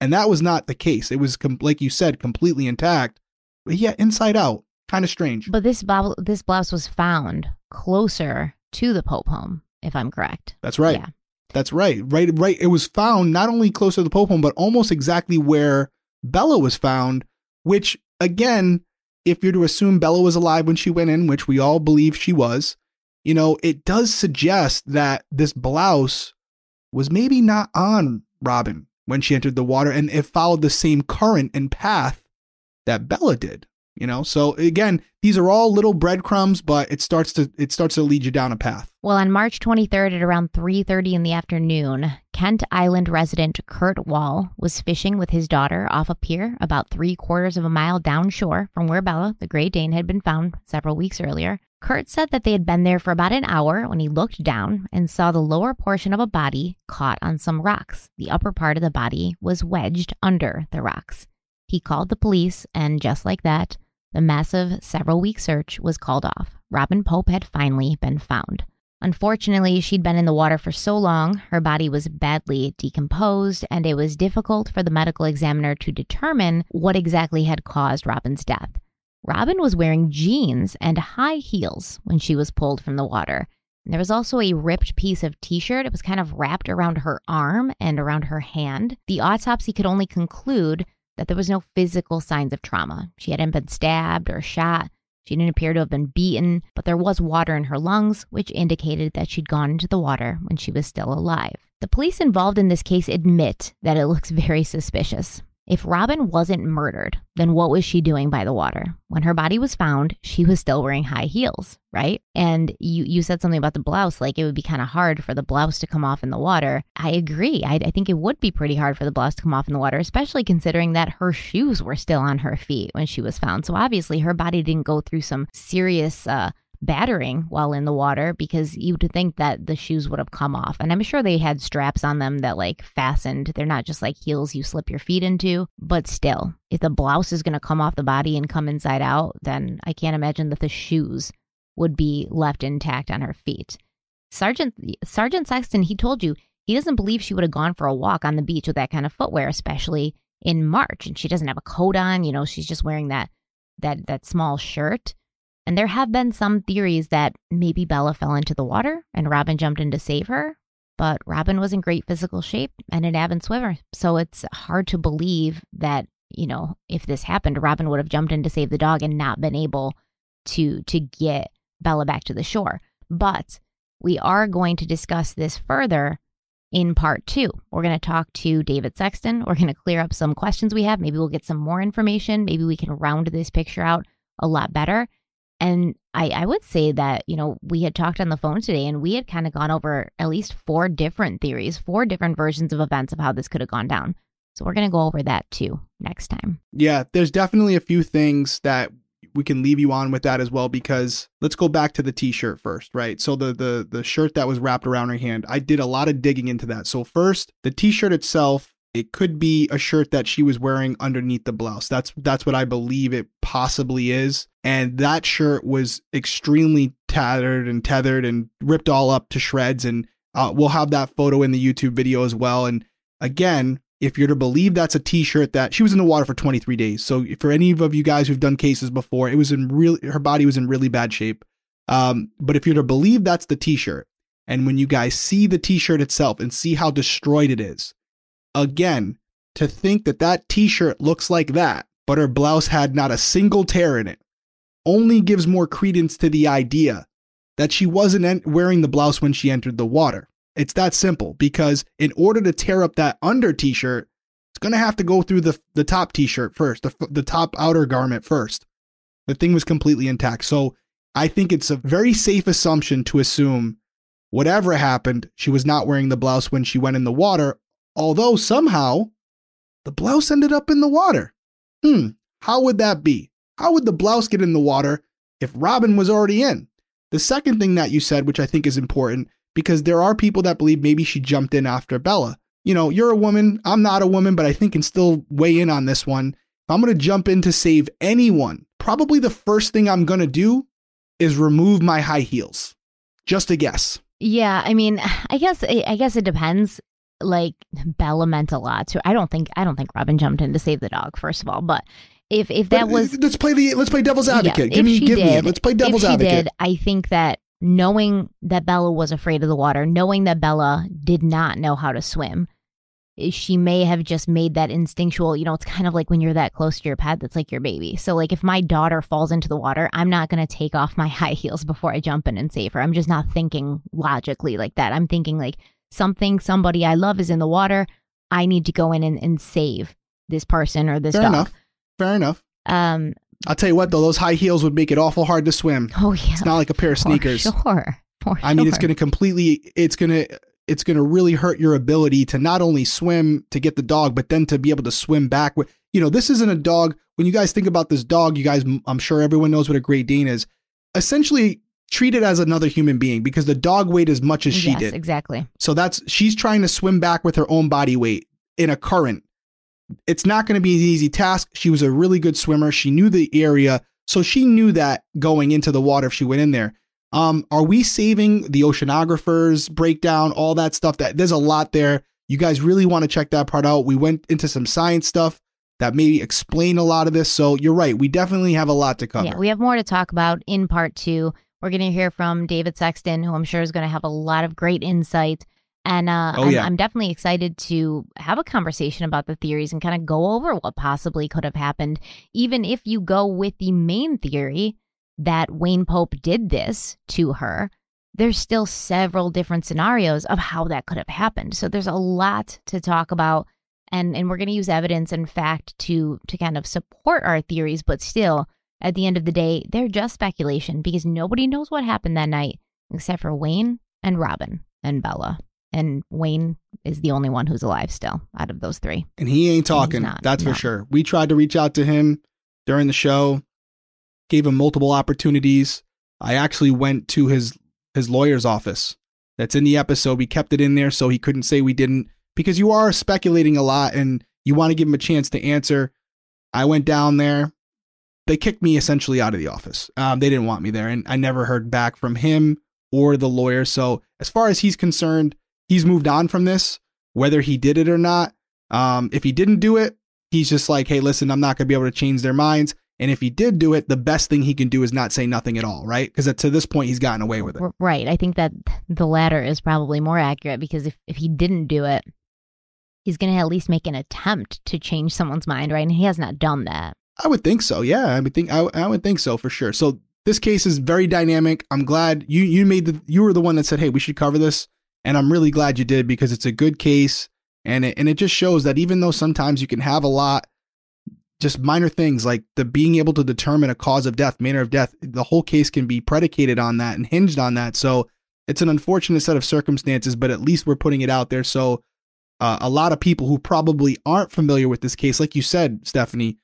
And that was not the case. It was, like you said, completely intact. Yeah, inside out. Kind of strange. But this bobble, this blouse was found closer to the Pope home, if I'm correct. That's right. Yeah. That's right. Right, right. It was found not only closer to the Pope home, but almost exactly where Bella was found, which again, if you're to assume Bella was alive when she went in, which we all believe she was, you know, it does suggest that this blouse was maybe not on Robin when she entered the water and it followed the same current and path that Bella did. You know, so again, these are all little breadcrumbs, but it starts to it starts to lead you down a path. Well, on March 23rd at around 3:30 in the afternoon, Kent Island resident Kurt Wall was fishing with his daughter off a pier about three quarters of a mile downshore from where Bella, the Great Dane, had been found several weeks earlier. Kurt said that they had been there for about an hour when he looked down and saw the lower portion of a body caught on some rocks. The upper part of the body was wedged under the rocks. He called the police, and just like that, the massive several week search was called off. Robin Pope had finally been found. Unfortunately, she'd been in the water for so long, her body was badly decomposed, and it was difficult for the medical examiner to determine what exactly had caused Robin's death. Robin was wearing jeans and high heels when she was pulled from the water. There was also a ripped piece of t shirt. It was kind of wrapped around her arm and around her hand. The autopsy could only conclude that there was no physical signs of trauma. She hadn't been stabbed or shot. She didn't appear to have been beaten, but there was water in her lungs, which indicated that she'd gone into the water when she was still alive. The police involved in this case admit that it looks very suspicious. If Robin wasn't murdered, then what was she doing by the water? When her body was found, she was still wearing high heels, right? And you you said something about the blouse, like it would be kind of hard for the blouse to come off in the water. I agree. I, I think it would be pretty hard for the blouse to come off in the water, especially considering that her shoes were still on her feet when she was found. So obviously her body didn't go through some serious uh, battering while in the water because you'd think that the shoes would have come off. And I'm sure they had straps on them that like fastened. They're not just like heels you slip your feet into, but still, if the blouse is going to come off the body and come inside out, then I can't imagine that the shoes would be left intact on her feet. Sergeant Sergeant Sexton, he told you he doesn't believe she would have gone for a walk on the beach with that kind of footwear, especially in March. And she doesn't have a coat on, you know, she's just wearing that that that small shirt. And there have been some theories that maybe Bella fell into the water and Robin jumped in to save her, but Robin was in great physical shape and an avid swimmer. So it's hard to believe that, you know, if this happened, Robin would have jumped in to save the dog and not been able to to get Bella back to the shore. But we are going to discuss this further in part two. We're going to talk to David Sexton. We're going to clear up some questions we have. Maybe we'll get some more information. Maybe we can round this picture out a lot better. And I, I would say that, you know, we had talked on the phone today and we had kind of gone over at least four different theories, four different versions of events of how this could have gone down. So we're going to go over that too next time. Yeah, there's definitely a few things that we can leave you on with that as well because let's go back to the t-shirt first, right? So the the the shirt that was wrapped around her hand, I did a lot of digging into that. So first, the t-shirt itself, it could be a shirt that she was wearing underneath the blouse. That's that's what I believe it possibly is. And that shirt was extremely tattered and tethered and ripped all up to shreds and uh, we'll have that photo in the YouTube video as well. And again, if you're to believe that's a t-shirt that she was in the water for 23 days. So for any of you guys who've done cases before, it was in real her body was in really bad shape. Um, but if you're to believe that's the t-shirt, and when you guys see the t-shirt itself and see how destroyed it is, again, to think that that t-shirt looks like that, but her blouse had not a single tear in it, only gives more credence to the idea that she wasn't wearing the blouse when she entered the water. It's that simple because in order to tear up that under t-shirt, it's going to have to go through the the top t-shirt first, the the top outer garment first. The thing was completely intact. So I think it's a very safe assumption to assume whatever happened, she was not wearing the blouse when she went in the water, although somehow the blouse ended up in the water. Hmm, how would that be? How would the blouse get in the water if Robin was already in? The second thing that you said, which I think is important, because there are people that believe maybe she jumped in after Bella. You know, you're a woman, I'm not a woman, but I think can still weigh in on this one. If I'm going to jump in to save anyone, probably the first thing I'm going to do is remove my high heels. Just a guess. Yeah, I mean, I guess I guess it depends. Like Bella meant a lot to. I don't think I don't think Robin jumped in to save the dog. First of all, but if if that But, was uh, let's play the let's play devil's advocate. Yeah, give me give me did- it. Let's play devil's if she advocate. Did, I think that knowing that Bella was afraid of the water, knowing that Bella did not know how to swim, eh, she may have just made that instinctual, you know, it's kind of like when you're that close to your pet that's like your baby. So like if my daughter falls into the water, I'm not going to take off my high heels before I jump in and save her. I'm just not thinking logically like that. I'm thinking like something somebody I love is in the water. I need to go in and, and save this person or this Fair dog. enough. Fair enough. Um I'll tell you what though, those high heels would make it awful hard to swim. oh yeah. It's not like a pair of for sneakers. Sure. For I mean, it's going to completely, it's going to, it's going to really hurt your ability to not only swim to get the dog, but then to be able to swim back. With, you know, this isn't a dog. When you guys think about this dog, you guys, I'm sure everyone knows what a Great Dane is. Essentially, treat it as another human being because the dog weighed as much as she yes, did. exactly. So that's she's trying to swim back with her own body weight in a current. It's not going to be an easy task. She was a really good swimmer. She knew the area, so she knew that going into the water if she went in there. Um, are we saving the oceanographers breakdown, all that stuff? That there's a lot there. You guys really want to check that part out. We went into some science stuff that maybe explain a lot of this. So you're right. We definitely have a lot to cover. Yeah, we have more to talk about in part two. We're going to hear from David Sexton, who I'm sure is going to have a lot of great insight. And uh, Oh, I'm, yeah. I'm definitely excited to have a conversation about the theories and kind of go over what possibly could have happened. Even if you go with the main theory that Wayne Pope did this to her, there's still several different scenarios of how that could have happened. So there's a lot to talk about. and and we're going to use evidence and fact to to kind of support our theories, but still at the end of the day, they're just speculation because nobody knows what happened that night except for Wayne and Robin and Bella. And Wayne is the only one who's alive still out of those three. And he ain't talking. not, that's no. for sure. We tried to reach out to him during the show, gave him multiple opportunities. I actually went to his his lawyer's office. That's in the episode. We kept it in there so he couldn't say we didn't because you are speculating a lot and you want to give him a chance to answer. I went down there. They kicked me essentially out of the office. Um, they didn't want me there, and I never heard back from him or the lawyer. So as far as he's concerned, he's moved on from this, whether he did it or not. Um, if he didn't do it, he's just like, hey, listen, I'm not going to be able to change their minds. And if he did do it, the best thing he can do is not say nothing at all, right? Because to this point, he's gotten away with it. Right. I think that the latter is probably more accurate because if, if he didn't do it, he's going to at least make an attempt to change someone's mind, right? And he has not done that. I would think so. Yeah, I would think I, I would think so for sure. So this case is very dynamic. I'm glad you you made the you were the one that said, "Hey, we should cover this," and I'm really glad you did because it's a good case, and it and it just shows that even though sometimes you can have a lot, just minor things like the being able to determine a cause of death, manner of death, the whole case can be predicated on that and hinged on that. So it's an unfortunate set of circumstances, but at least we're putting it out there. So uh, a lot of people who probably aren't familiar with this case, like you said, Stephanie,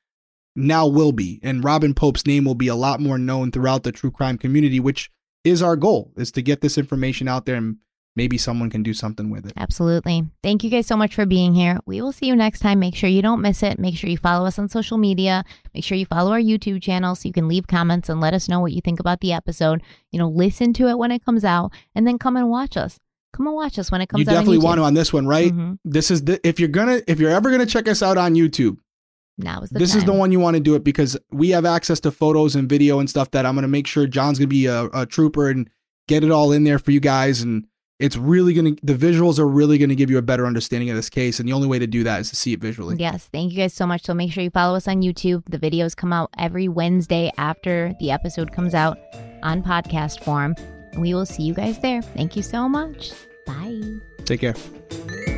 now will be. And Robin Pope's name will be a lot more known throughout the true crime community, which is our goal, is to get this information out there and maybe someone can do something with it. Absolutely. Thank you guys so much for being here. We will see you next time. Make sure you don't miss it. Make sure you follow us on social media. Make sure you follow our YouTube channel so you can leave comments and let us know what you think about the episode. You know, listen to it when it comes out and then come and watch us. Come and watch us when it comes You out. on definitely want to on this one, right? Mhm. This is the if you're gonna if you're ever gonna check us out on YouTube, Now is the this is the one you want to do it because we have access to photos and video and stuff that I'm gonna make sure John's gonna be a, a trooper and get it all in there for you guys and it's really gonna the visuals are really gonna give you a better understanding of this case and the only way to do that is to see it visually. Yes, thank you guys so much. So make sure you follow us on YouTube. The videos come out every Wednesday after the episode comes out on podcast form. And we will see you guys there. Thank you so much. Bye. Take care.